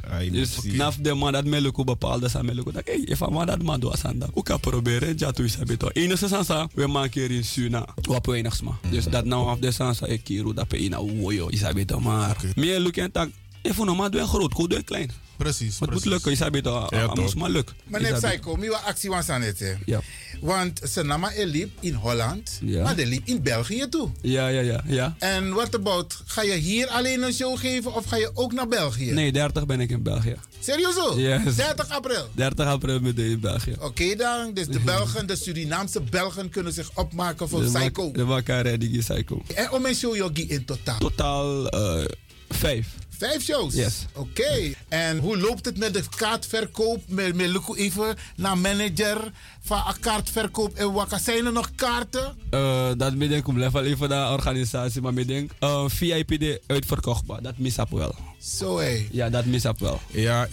Naf de man dat me luku bepaalde sa me luku. Dat man dat man doa sanda. Ook kan proberen ja tu isa beto. Enige sansa we maken hier in Suna. Wat weinig sma. Dus dat nou af de sansa ik kiru dat pe ina woyo isa beto maar. Me luku en tak. Even nog maar doen groot, goed doen klein. Precies. Het moet lukken, beto. Ja, Het toch. moest maar lukken. Meneer. Psycho, mi wa actie was aan het. hè. Ja. Want zijn nama liep in Holland, Ja. maar de liep in België toe. Ja, ja, ja, ja. En what about, ga je hier alleen een show geven of ga je ook naar België? Nee, 30 ben ik in België. Serieus zo? Yes. 30 april. 30 april ben ik in België. Oké dan, dus de Belgen, de Surinaamse Belgen kunnen zich opmaken voor De Psycho. De elkaar ready die psycho. En om een show yogi in totaal? Totaal eh, vijf. Vijf shows? Yes. Oké. En hoe loopt het met de kaartverkoop? Met, met even naar manager van een kaartverkoop en wakka. Zijn er nog kaarten? Eh, dat ben ik om level even de organisatie, maar ik denk eh, VIP de uitverkochtbaar. Dat mis ik wel. Zo hé. Ja, dat mis ik wel. Ja,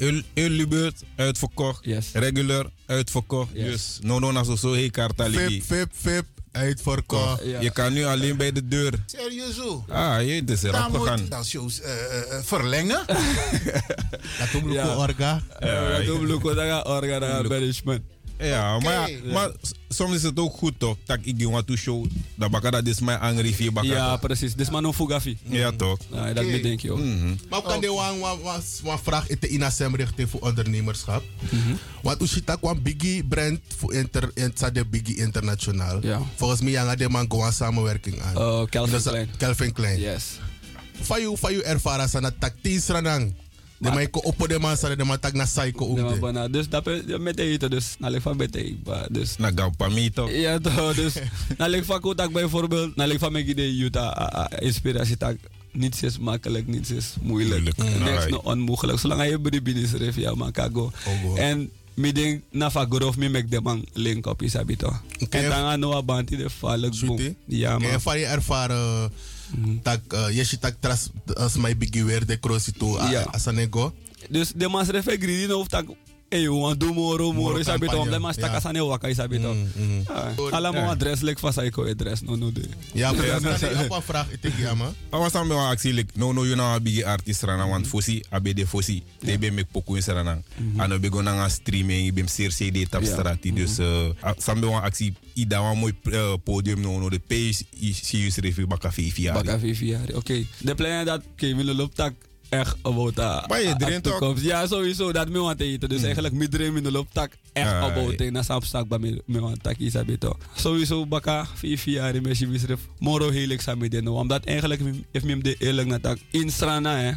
bird uitverkocht. Yes. Regular uitverkocht. Yes. Dus no no na zo zo hey karta Vip, ligi. vip, vip, uitverkocht. Ja. Je kan nu alleen bij de deur. Serieus zo? Ah, je, is erop Daar moet gegaan. je dan shows eh, eh, eh, verlengen. Dat doen we orga. Ja, dat doen we dat orga, dat management. Ja, maar, Oké. ja, maar soms is het ook goed toch? Dat ik die wat to show. Dat baka dat is mijn angry vier baka. Ja, precies. Dit is maar nog fugafi. Ja, toch? Ja, dat Oké. bedenk je ook. Mhm. Maar kan de wang wang wang vraag in de inasem richting voor ondernemerschap. Want u ziet ook een biggie brand voor inter inter de biggie internationaal. Ja. Volgens mij gaan de man gewoon samenwerking aan. Eh, Calvin Dus, Klein. Calvin Klein. Yes. Van je van je ervaren zijn dat tactisch ranang. De Maar- man ko op de man zijn de man tak na psycho ook. Ja, maar Dus dat met eten, dus. Nou, van bete. Dus. Na gauw pamito. Ja, toch. Dus. Nou, van goed dat bijvoorbeeld. Nou, van mij de Utah inspiratie tak. niets is makkelijk, niets is moeilijk. Moeilijk, Niks is onmogelijk. Zolang je bij binnen schrijft, ja, maar kan go. go. En mi denk na fa grof mi mek de man link op is abito. En dan gaan we banti de boom. Ja, man. van je ervaren dat uh, je tak tras als mij bigi weer de crossi toe Ja. als een ego? Dus de man schrijft ik greedy no tak eh want do moro moro is abito. campagne, Om de man stak ja. as ane waka is abito. Alla mo adres lek fa sai ko adres no no de. Ja, maar dat is een vraag. Ik denk ja, man. Awas dan be actie like no no you know bigi artist rana want fosi abede fosi de be mek poku in sarana ano be gona nga streaming bem ser CD tap strati dus sambe wan actie ida wan mooi uh, podium no no de page si you refi baka fi fi Baka vivi jaar. Oké. De plan dat Kevin loopt tak echt about a, Maar je a- a drinkt ook. Ja, sowieso. Dat me want te eten. Dus eigenlijk mi dream in de loop tak echt Ah, about it. Na sap stak ba me me want tak is abito. Sowieso baka vivi jaar in mesje misref. Moro helik sa me deno. Omdat eigenlijk heeft me hem de eerlijk na tak in strana hè.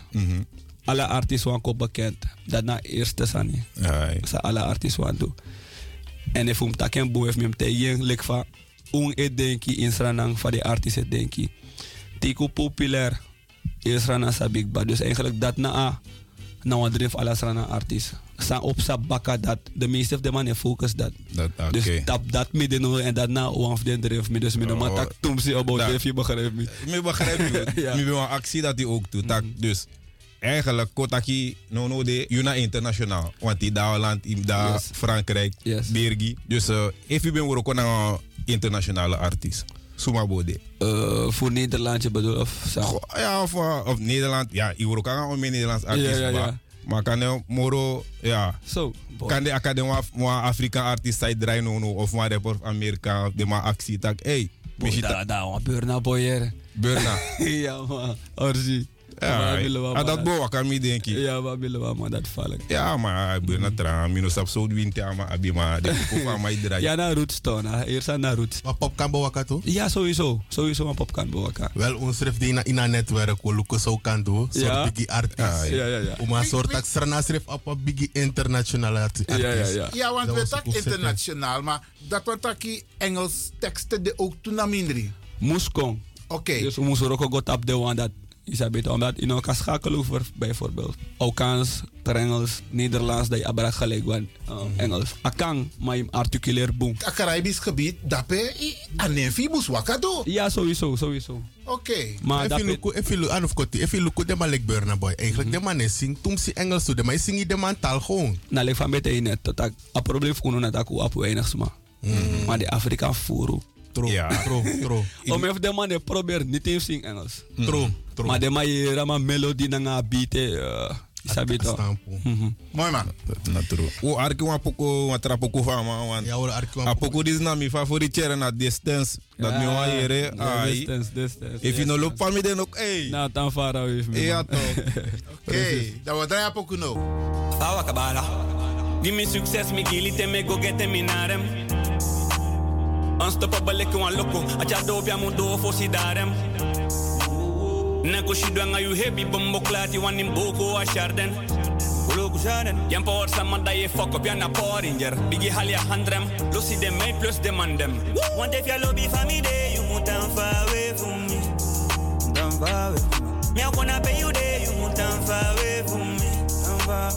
Alle artiesten kop bekend. Dat na eerste sani. Sa alle artiesten wan doen. En if um taken boe heeft me hem te yen lik van un e denki in stranang van de artiesten denki. Tiku populair is rana sa big bad. Dus eigenlijk dat na a na wat drift alle rana artiest. Sa op sa baka dat de meeste van de man focus dat. Dat, oké. Dus tap dat midden no en dat na of de drift me. Dus me no Oh. maar tak tum si about Dat- if je begrijpt me. Me begrijp je. Ja. Mi wil een actie dat hij ook doet. Tak, Dus eigenlijk kotaki no no de Juna internationaal. Want die daar land in daar Yes. Frankrijk, Yes. België. Dus uh, if je bent ook een internationale artiest. Suma bode. Uh, voor Nederland je bedoel of zo? Ja, of, uh, of Nederland. Ja, je wordt ook een Nederlands artiest. Ja, ja, ja. Maar, kan je moro, ja. Zo. Kan de academie van Afrikaan artiest zijn draaien no, no, of maar rapper van Amerika, de maar actie tak. Hey, Boy, da da wa Burna boyer. Burna. ja man. Orzi. Ja, Maar willen we maar dat boa kan mi denk ik. Ja, maar willen we maar dat vallen. Ja, maar Burna tra, minus op zo'n winter, maar abi maar de koe van mij draait. Ja, naar roots na. Eerst aan naar roots. Maar pop kan bewaka toch? Ja, sowieso. Sowieso een pop kan bewaka. Wel, ons schrift die in in een netwerk, we lukken zo kan doen. Soort Ja. biggie artiest. Ja, ja, ja, ja. Om een soort tak strana schrift op een biggie internationale arti- artiest. Ja, want Dat we was tak ook zeker. internationaal, maar dat wat taki Engels teksten de ook toen naar mindri. Moest kon. Oké. Dus we moesten ook ook op de one dat is een beetje omdat in elkaar schakelen over bijvoorbeeld. Okaans, Engels, Nederlands, dat je abrak gelijk want uh, Engels. Akang, maar je articuleer boom. Het Caribisch gebied, dat be anefi bus wakado. Ja, sowieso, sowieso. Oké. Maar If dat you look, if you look, of course, if you look, de man Burna Boy. Eigenlijk, de man is zing, toen ze Engels doen, maar zingt de man taal gewoon. Na lek van bete net dat ik een probleem voor dat ik op weinig sma. Maar de Afrika voeren. Tro, Ja. tro, tro. Om even de man probeert niet te zingen Engels. Tro, tro. Maar de man je rama melodie na eh isabi to. Mooi man. Naturo. O arki wan poko wan tra poko van man wan. Ja hoor, arki wan A poko dis na mi favoriete cheren na distance. Dat mi wan yere. Ja, Ai. distance, distance. If you no look van mi den ook. Hey. Nou, dan fara with me. Ja toch. Oké, dat we draaien ook nou. Awa kabala. Give me success, me gili te me go get me narem. Unstoppable like one loco. Acha do pia mu do fo si darem. Nako shidwanga you heavy bombo klati wan in boko a sharden. Boloku sharden. Yan power sama da ye fuck up yan na power ranger. Bigi hali a handrem. Losi dem made plus dem and them. Want if ya lobby for me day, you move down far away from me. Down far away from me. Me I wanna pay you day, you move down far away from me. Down far.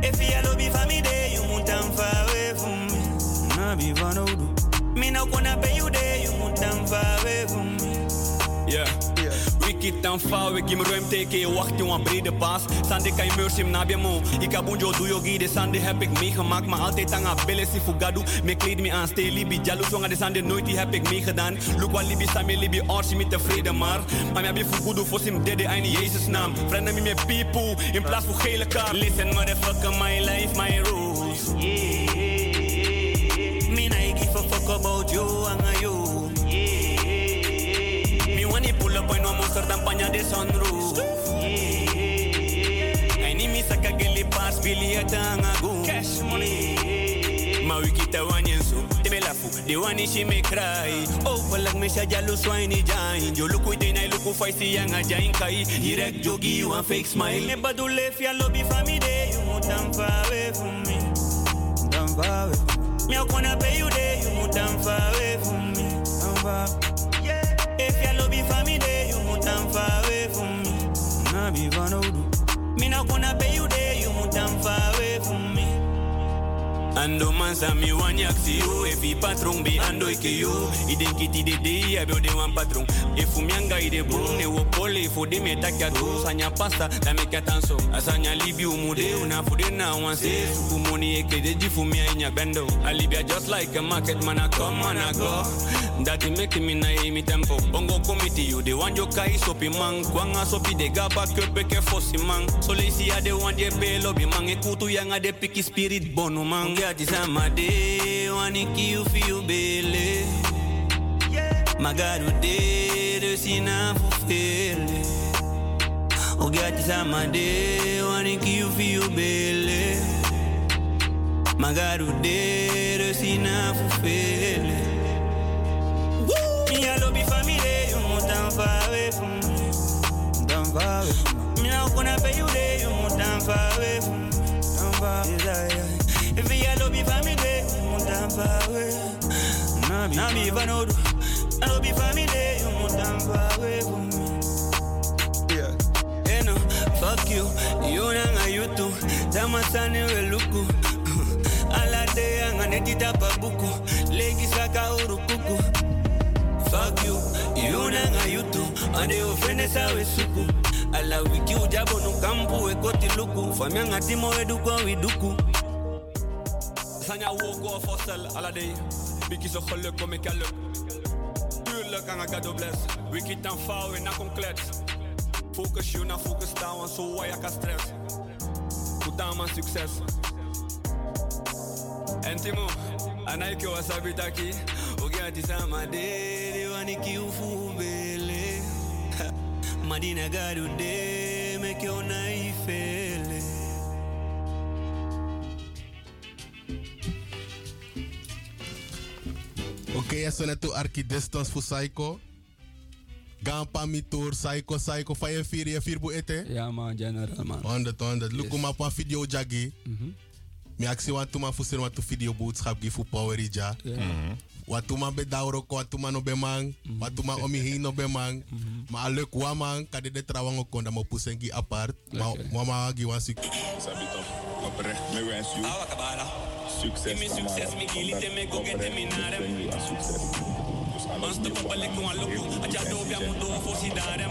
If you lobby for me day, you move down far away from me. One of do. Me no gonna pay you day, you move down far away from me. Yeah. Wiki tan fa, wiki me ruim teke, wacht je een brede paas. Sande kan je mercy na bij mo. Ik heb een doe yogi, de sande heb ik meegemaakt. Maar altijd aan haar billen, si fugadu. Me kleed me aan, stay libi. Jaloes jongen, de sande nooit, die heb ik meegedaan. Look wat libi, sta me libi, orsi met tevreden maar. Maar me heb je fugudu, voor sim dede, in Jezus naam. Vrienden me met people, in plaats van gele kaart. Listen, motherfucker, my life, my rules. Yeah. About you and you. Me want to pull up on no monster than paña de sunroof. I need me saka geli pass billy atanga go. Cash money. Ma wiki ta wanyen su. Te me la fu. De wani she me cry. Oh, palak me sha jalo swine jain. Yo look with I look for see yang a jain kai. Direct jogi you fake smile. Me badu left ya lobby for me day. You down far away from me. Down far away. Me I wanna pay you day. Not gonna pay you there, you move from me. Ando man sa mi wan yak si you If i patron bi ando ike you I den kiti de de I bio de wan patron If u mianga i de bung Ne wo pole Fo de me tak ya tu Sanya pasta Da me kya tanso. Asanya libi u mude Una fu de na wan se Suku money eke de jifu mi a inya bendo. Ya just like a market Man I come man I go That it make me na e mi tempo Bongo committee you De wan yo kai sopi man. Kwanga sopi de gaba Köpe ke fosi man. So lazy ya de wan je pe lobby man. E kutu yanga de piki spirit bono man. Get is my day Wanna kill for you bele Magado de De sina fufele O get is my day kill for you bele Magado de De sina fufele down far away from me Down far away from me Me not gonna pay you there You move down far away from me Down far yeah, yeah. If you love me family, you down far away. Now me even know, I love me family, you down far away from me. Yeah, you know, fuck you, you and you too. Zama sani we luku. Ala de anga neti tapa buku. Legi saka urukuku. Fuck you, you you too. Ande ofende sawe suku. Ala wiki ujabo nukampu ekoti luku. Famyanga timo eduko widuku. Sanja wogo of hostel, alle day. Biki zo geluk kom ik geluk. Tuurlijk aan God bless. Wiki tan fout en kom klets. Focus you na focus down, want zo wa kan stress. Goed aan man succes. En Timo, anaiki wasabi taki. Oge ati sama de, de waniki ufu bele. Madina gadu de, make you na ifele. Oké, okay, so net to archidestans voor Psycho. Gampa mi tour Psycho Psycho van je vier je vier ete. Ja man, general man. 100 100. Look yes. op een video jaggi. Mhm. Mi actie wat tu ma fusir wat tu video boodschap gi fu power ja. Wat tu ma be dauro ko wat tu ma no be man. Wat tu ma omi hi no be man. Ma leuk wa man kade de trawango konda mo pusengi apart. Ma mama gi wan sik. Sabi toch, oprecht, me wens u Awa kabala. succes. Mi succes mi gili te me go get me narem. Basta pa balik ko aloko. Aja do bia mo do fo si darem.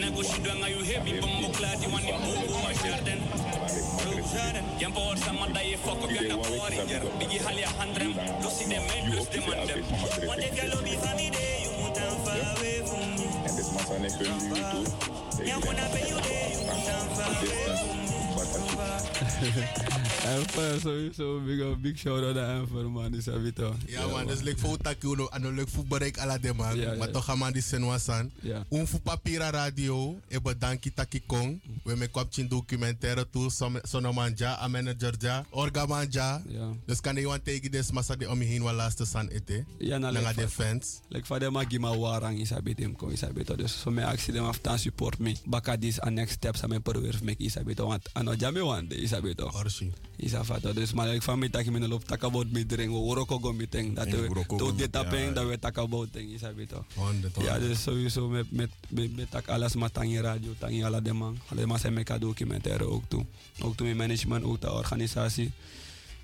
Nego shi do nga you heavy bombo clad you want mo go ma jarden. Yan por sama da ye fuck up yan na body. Bigi hali a handrem. Lo si dem me plus dem and dem. What if you love me family day you move down far away from me. En dit man zijn ik hun nu toe. Ya wanna pay you day you move down far away from me. Enfer, sowieso big, big shout out aan Enfer man, is dat toch? Ja man, dus leuk voor taki uno, ano leuk voor bereik ala de man. Maar toch gaan man die senwasan. Un voor papira radio, e bedanki taki kong. We me chin documentaire toe, sonomanja, a manager ja, orga manja. Ja. Dus kan je want tegen des massa de om je heen wat laatste san ete. Ja, na like de fa- fans. Like for them, I give my warang is a bit him come is a bit. Dus so me ask them after support me. Baka this and next steps I me probeer make is a bit. Want ano one day is a bit. Orsi. Is a fato. Dus maar like van tak me loop tak about me drink. We work ook om me thing. Dat we work ook to om- dit ja. dat we tak about thing is a bit. Honderd, Ja, dus sowieso met met met met tak alles maar tangi radio, tangi alle de man. Alleen maar zijn meka documentaire ook toe. Ook toe mijn management, ook de organisatie.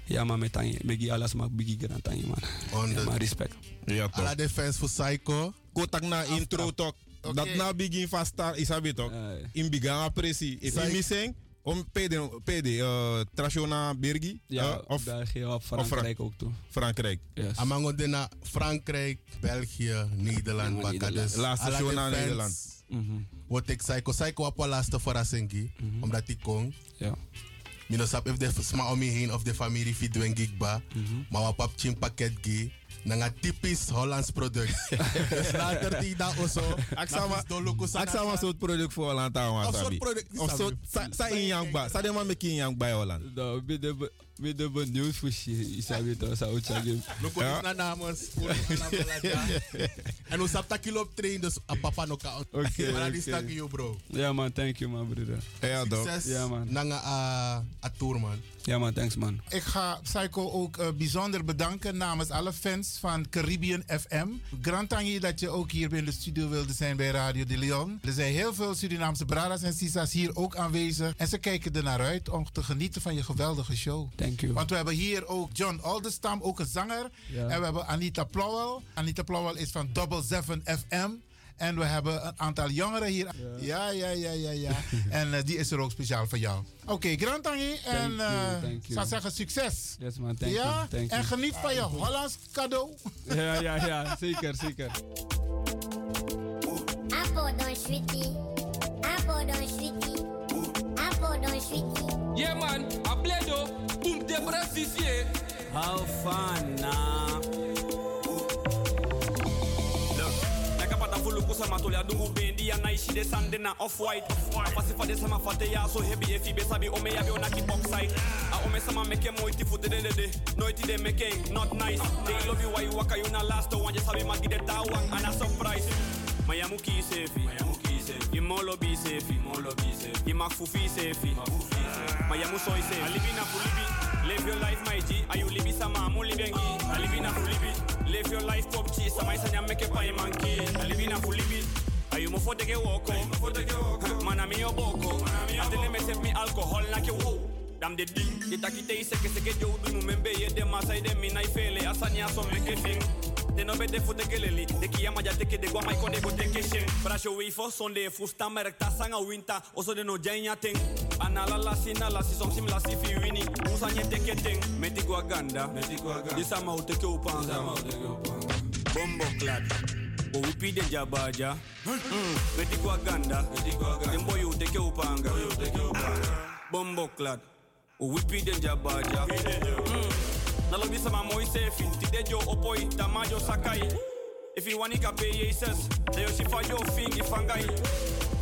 Ja, maar met tangi, bigi alles maar bigi grand tangi man. Ja, maar respect. Ja, toch. Ala de fans voor Psycho. Kotak na intro toch. Dat na begin van start is dat toch? In begin apprecie. If Zij- you missing, om PD, PD, uh, Trashona Bergi. Ja, uh, of België, of Frankrijk ook toe. Frankrijk. Yes. Amango de na Frankrijk, België, Nederland, Ja, baka Nederland. dus. Laatste fans, Nederland. Mhm. Wat ik Psycho, Psycho op laatste verrassing, omdat ik kon. Ja. Mino sap if de sma om me heen of de familie fi doen gigba. Maar wat pap chin pakket gi. Nanga typisch Hollands product. dus later die daar also. Aksama, aksama soort product voor Holland Of wasabi. soort product, Of sabi. soort, sa, in yang ba. Sa de man make in yang ba Holland. De Met de benieuwd voor je. Isabi to sa uchagi. Loko is na namens. En we sapta kilo op train, dus a papa no ka. Oké. Maar dat is oké. dank you, bro. Ja man, thank you man brother. Ja Succes. Ja man. Nanga a, a tour, man. Ja man, thanks man. Ik ga Psycho ook eh, bijzonder bedanken namens alle fans van Caribbean FM. Grand Tangi dat je ook hier in de studio wilde zijn bij Radio de Leon. Er zijn heel veel Surinaamse bradas en sisas hier ook aanwezig. En ze kijken er naar uit om te genieten van je geweldige show. Thank you. Want we hebben hier ook John Aldestam, ook een zanger. En we hebben Anita Plowell. Anita Plowell is van Double Seven FM. En we hebben een aantal jongeren hier. Ja, ja, ja, ja, ja. en eh, die is er ook speciaal voor jou. Oké, Grand Tangi. En you, eh, ik zou zeggen succes. Yes man, thank ja? you. Thank en you. geniet van je Hollands cadeau. Ja, ja, ja, zeker, zeker. Apple don sweetie. Apple don sweetie. Apple don sweetie. Yeah man, a bledo, de brasisie. How fun na. Look, like a pata fulu kusa matuli a dungu bendi ya na ishi de sande na off white. A pasi fa de sama fate ya so heavy if be sabi oh, ome ya be on a keep side. A ome sama meke mo iti fute de de de. No iti de meke not nice. They love you why you waka you na last oh, one just sabi magi de tawang and a surprise. Mayamu ki sefi, mayamu ki sefi. Imolo bi sefi, imolo bi sefi. Imak fufi sefi, mayamu soy sefi. Alibina fulibi, live your life my G. Ayu libi sama amu libengi. Alibina fulibi, live your life pop cheese. Sama isa nyame ke pa imanki. Alibina fulibi. Ayu mo fote ke woko, mana mi oboko. Atene me sep mi alcohol na ke wo. Dam de ding, de takite ise ke se ke jo du nu membe ye de masa de mi na ifele asanya so me ke fing. De no be de fute ke leli, de ki ama ja teke de gwa mai konde go teke. Brasho we fo son de fusta merkta sanga winta, oso de no janya ting. Anala la sina la si som sim la si fi wini, usa nye teke ting. Meti gwa ganda, meti gwa ganda. Disa ma uteke upanga, disa ma uteke upanga. Bombo clad. O wipi de jabaja mm. Meti kwa ganda Dembo yu teke upanga Bombo clad O wipi de jabaja mm. Nalobi sama moi sefi Tide jo opoi tamajo sakai. If you want ka pay yeses Deyo shifa yo fingi fangai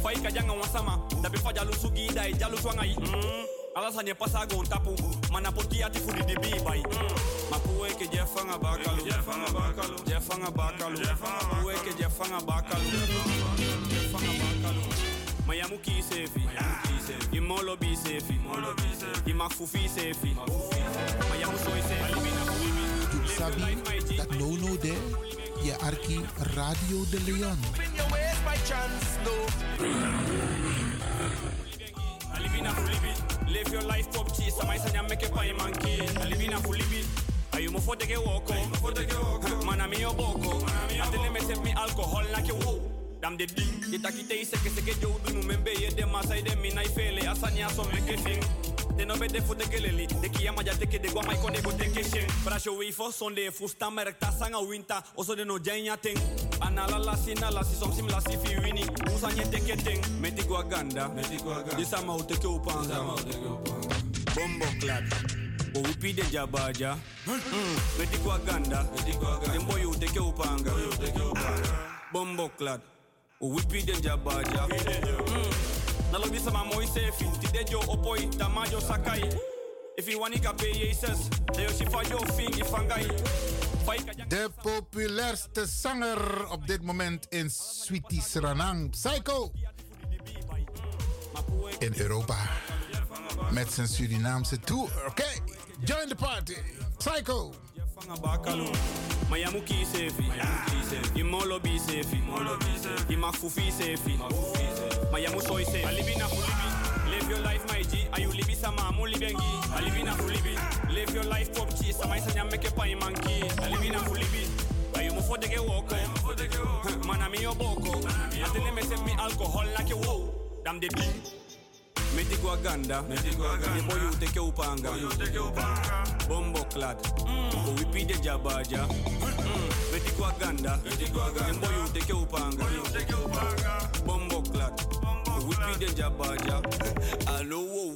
Fai ka janga wasama Dabi fa jalu sugi dai jalu swangai. Mm. Alasa nye pasa gon tapu. Mana poti ati fudi di bi bai mm. Mapuwe ke jefanga bakalu Jefanga bakalu Jefanga bakalu Mapuwe ke jefanga bakalu Jefanga bakalu Mayamu ki sefi Imolo bi sefi Imak fufi sefi Mayamu soy sefi You sabi dat no no there. Je arki Radio de Leon. In your ways by chance, no. Alibina fulibi, live your life pop cheese. Sama isa nyame ke pa imanki. Alibina fulibi, ayu mo fote ke woko. Mana mi oboko. Atene me sep mi alcohol na ke wo. Dam de ding, de takite ise ke se ke jo du nu membe ye de masa de mi na ifele asanya so me ke fing. De no be de fute ke leli, de ki ama ja teke de gwa mai konde go teke shen. Brasho we fo son de fusta merk ta sanga winta, oso de no janya ting. Anala la sina la si la si fi wini, usa nye teke ting. Meti gwa ganda, meti gwa ganda. Disa ma uteke upanga, disa ma uteke upanga. Bombo clad. O wipi de jabaja mm. Meti kwa ganda Dembo yu teke upanga Bombo clad wipi de jabaja mm. Nalobi sama moi sefi Tide jo opoi tamajo sakai If you want ka pay yeses Deyo shifa yo fingi fangai De populairste zanger op dit moment in Sweetie Sranang, Psycho. In Europa. Met zijn Surinaamse tour. Oké, join the party. Psycho. Fanga bakalu Mayamu ki sefi. Imolo bi sefi. Imak fufi sefi. Mayamu soy sefi. Alibina fulibi. Live your life my G. Ayu libi sama? Amu libengi Alibina fulibi. Live your life pop cheese Sama isa nyame ke pa imanki. Alibina fulibi. Ayu mo fote ke woko? Mana mi oboko Atene me sep mi alcohol na ke wo Dam de ding Meti gwa ganda Dembo yu teke upanga Bombo clad. O wipi de jabaja. Mm. Meti gwa ganda Dembo yu teke upanga. Bombo clad. O wipi de jabaja. Alo wo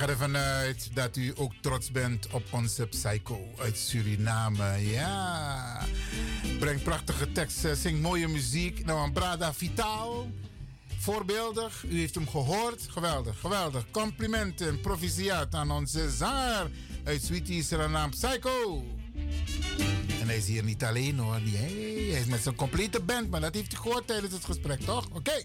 ga ervan uit dat u ook trots bent op onze psycho uit Suriname. Ja. Brengt prachtige teksten, zingt mooie muziek. Nou, een Brada Vitaal. Voorbeeldig, u heeft hem gehoord. Geweldig, geweldig. Complimenten, proficiat aan onze zanger uit Sweetie Suriname Psycho. En hij is hier niet alleen hoor. Hij is met zijn complete band, maar dat heeft u gehoord tijdens het gesprek, toch? Oké.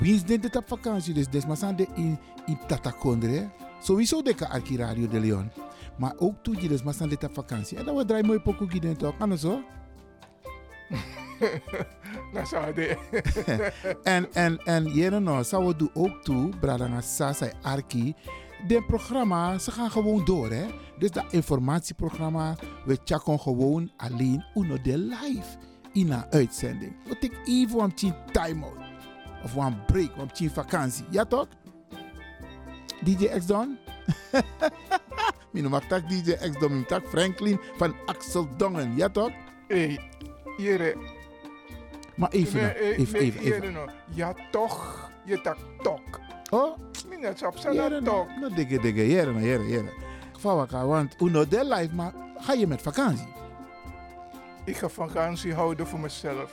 Wie is dit op vakantie? Dus des maar zijn de in in Tatakondre. Sowieso de arki Radio de Leon. Maar ook toe je dit op vakantie. En dan we draaien mooi pokoe gids toch? Anders zo. Dat zou de. en, en, en jere nou, zou we doen ook toe, Bradanga Sasa Arki. De programma, ze gaan gewoon door, hè. Dus dat informatieprogramma, we checken gewoon alleen uno de live in een uitzending. We take even een tien time-out. Of een break, een tien vakantie. Ja toch? DJ X Don? Mijn noem tak DJ X Don, mijn tak Franklin van Axel Dongen. Ja toch? Hey, jere. Maar even, nou, Nee, even, even, even. jere nou. Ja toch, je tak tok. Oh? Minnet op zijn Jere, tok. nou, nou, dikke, dikke, jere, nou, jere, jere. Elkaar, want uno de live, maar ga je met vakantie? Ik ga vakantie houden voor mezelf.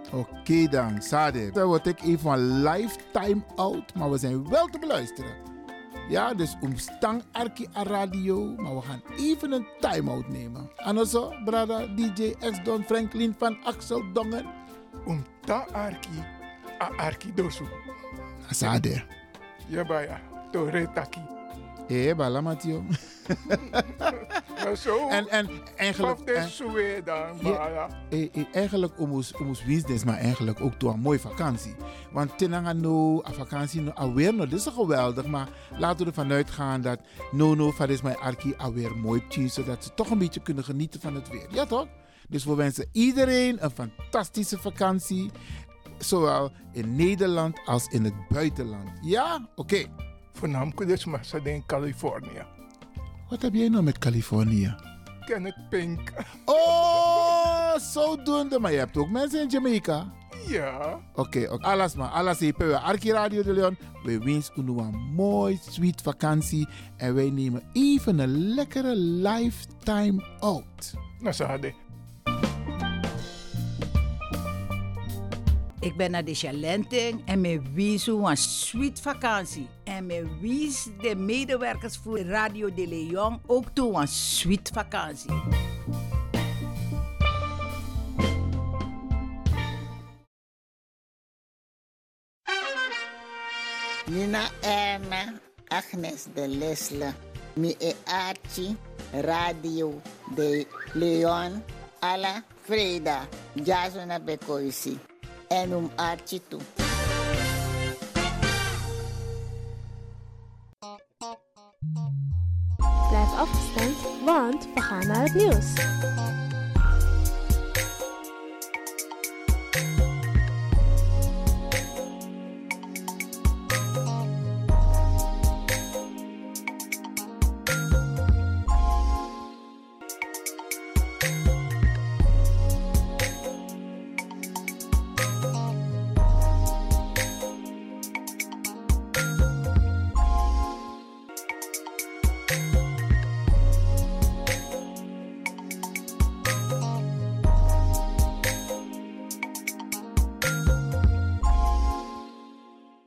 Oké dan, Sade. Dan word ik even een lifetime out, maar we zijn wel te beluisteren. Ja, dus omstang Arki a radio, maar we gaan even een time-out nemen. En zo, brada DJ X Don Franklin van Axel Dongen. Om ta Arki, a Arki dosu. Sade. Ja, baya, to retaki. Eh, bala Matio. Maar zo, En, en eigenlijk... Of de en- suwe dan, Ja, eh, eh, eigenlijk omus omus business, maar eigenlijk ook door een mooie vakantie. Want tenanga no, a vakantie no, alweer no, dit is geweldig, maar laten we ervan uitgaan dat no no is mijn arki alweer mooi tien, zodat ze toch een beetje kunnen genieten van het weer. Ja toch? Dus we wensen iedereen een fantastische vakantie, zowel in Nederland als in het buitenland. Ja? Oké. Voornamelijk dus ze in Californië. Wat heb jij nou met Californië? Kenneth Pink. Oh, zodoende. Maar je hebt ook mensen in Jamaica. Ja. Oké, oké. alles maar. Alles hier. Arki Radio de Leon. We wensen u een mooi, sweet vakantie. En wij nemen even een lekkere lifetime out. Nou, hadden. Ik ben naar de Chalenting en me wies een sweet vakantie. En me wies de medewerkers voor Radio de Leon ook toe een sweet vakantie. Nina Erna, Agnes de Lesle, mi e Archie, Radio de Leon, Ala Freda, Jasona Bekoisi, en um Archie toe. Blijf afgestemd, want we gaan naar het nieuws.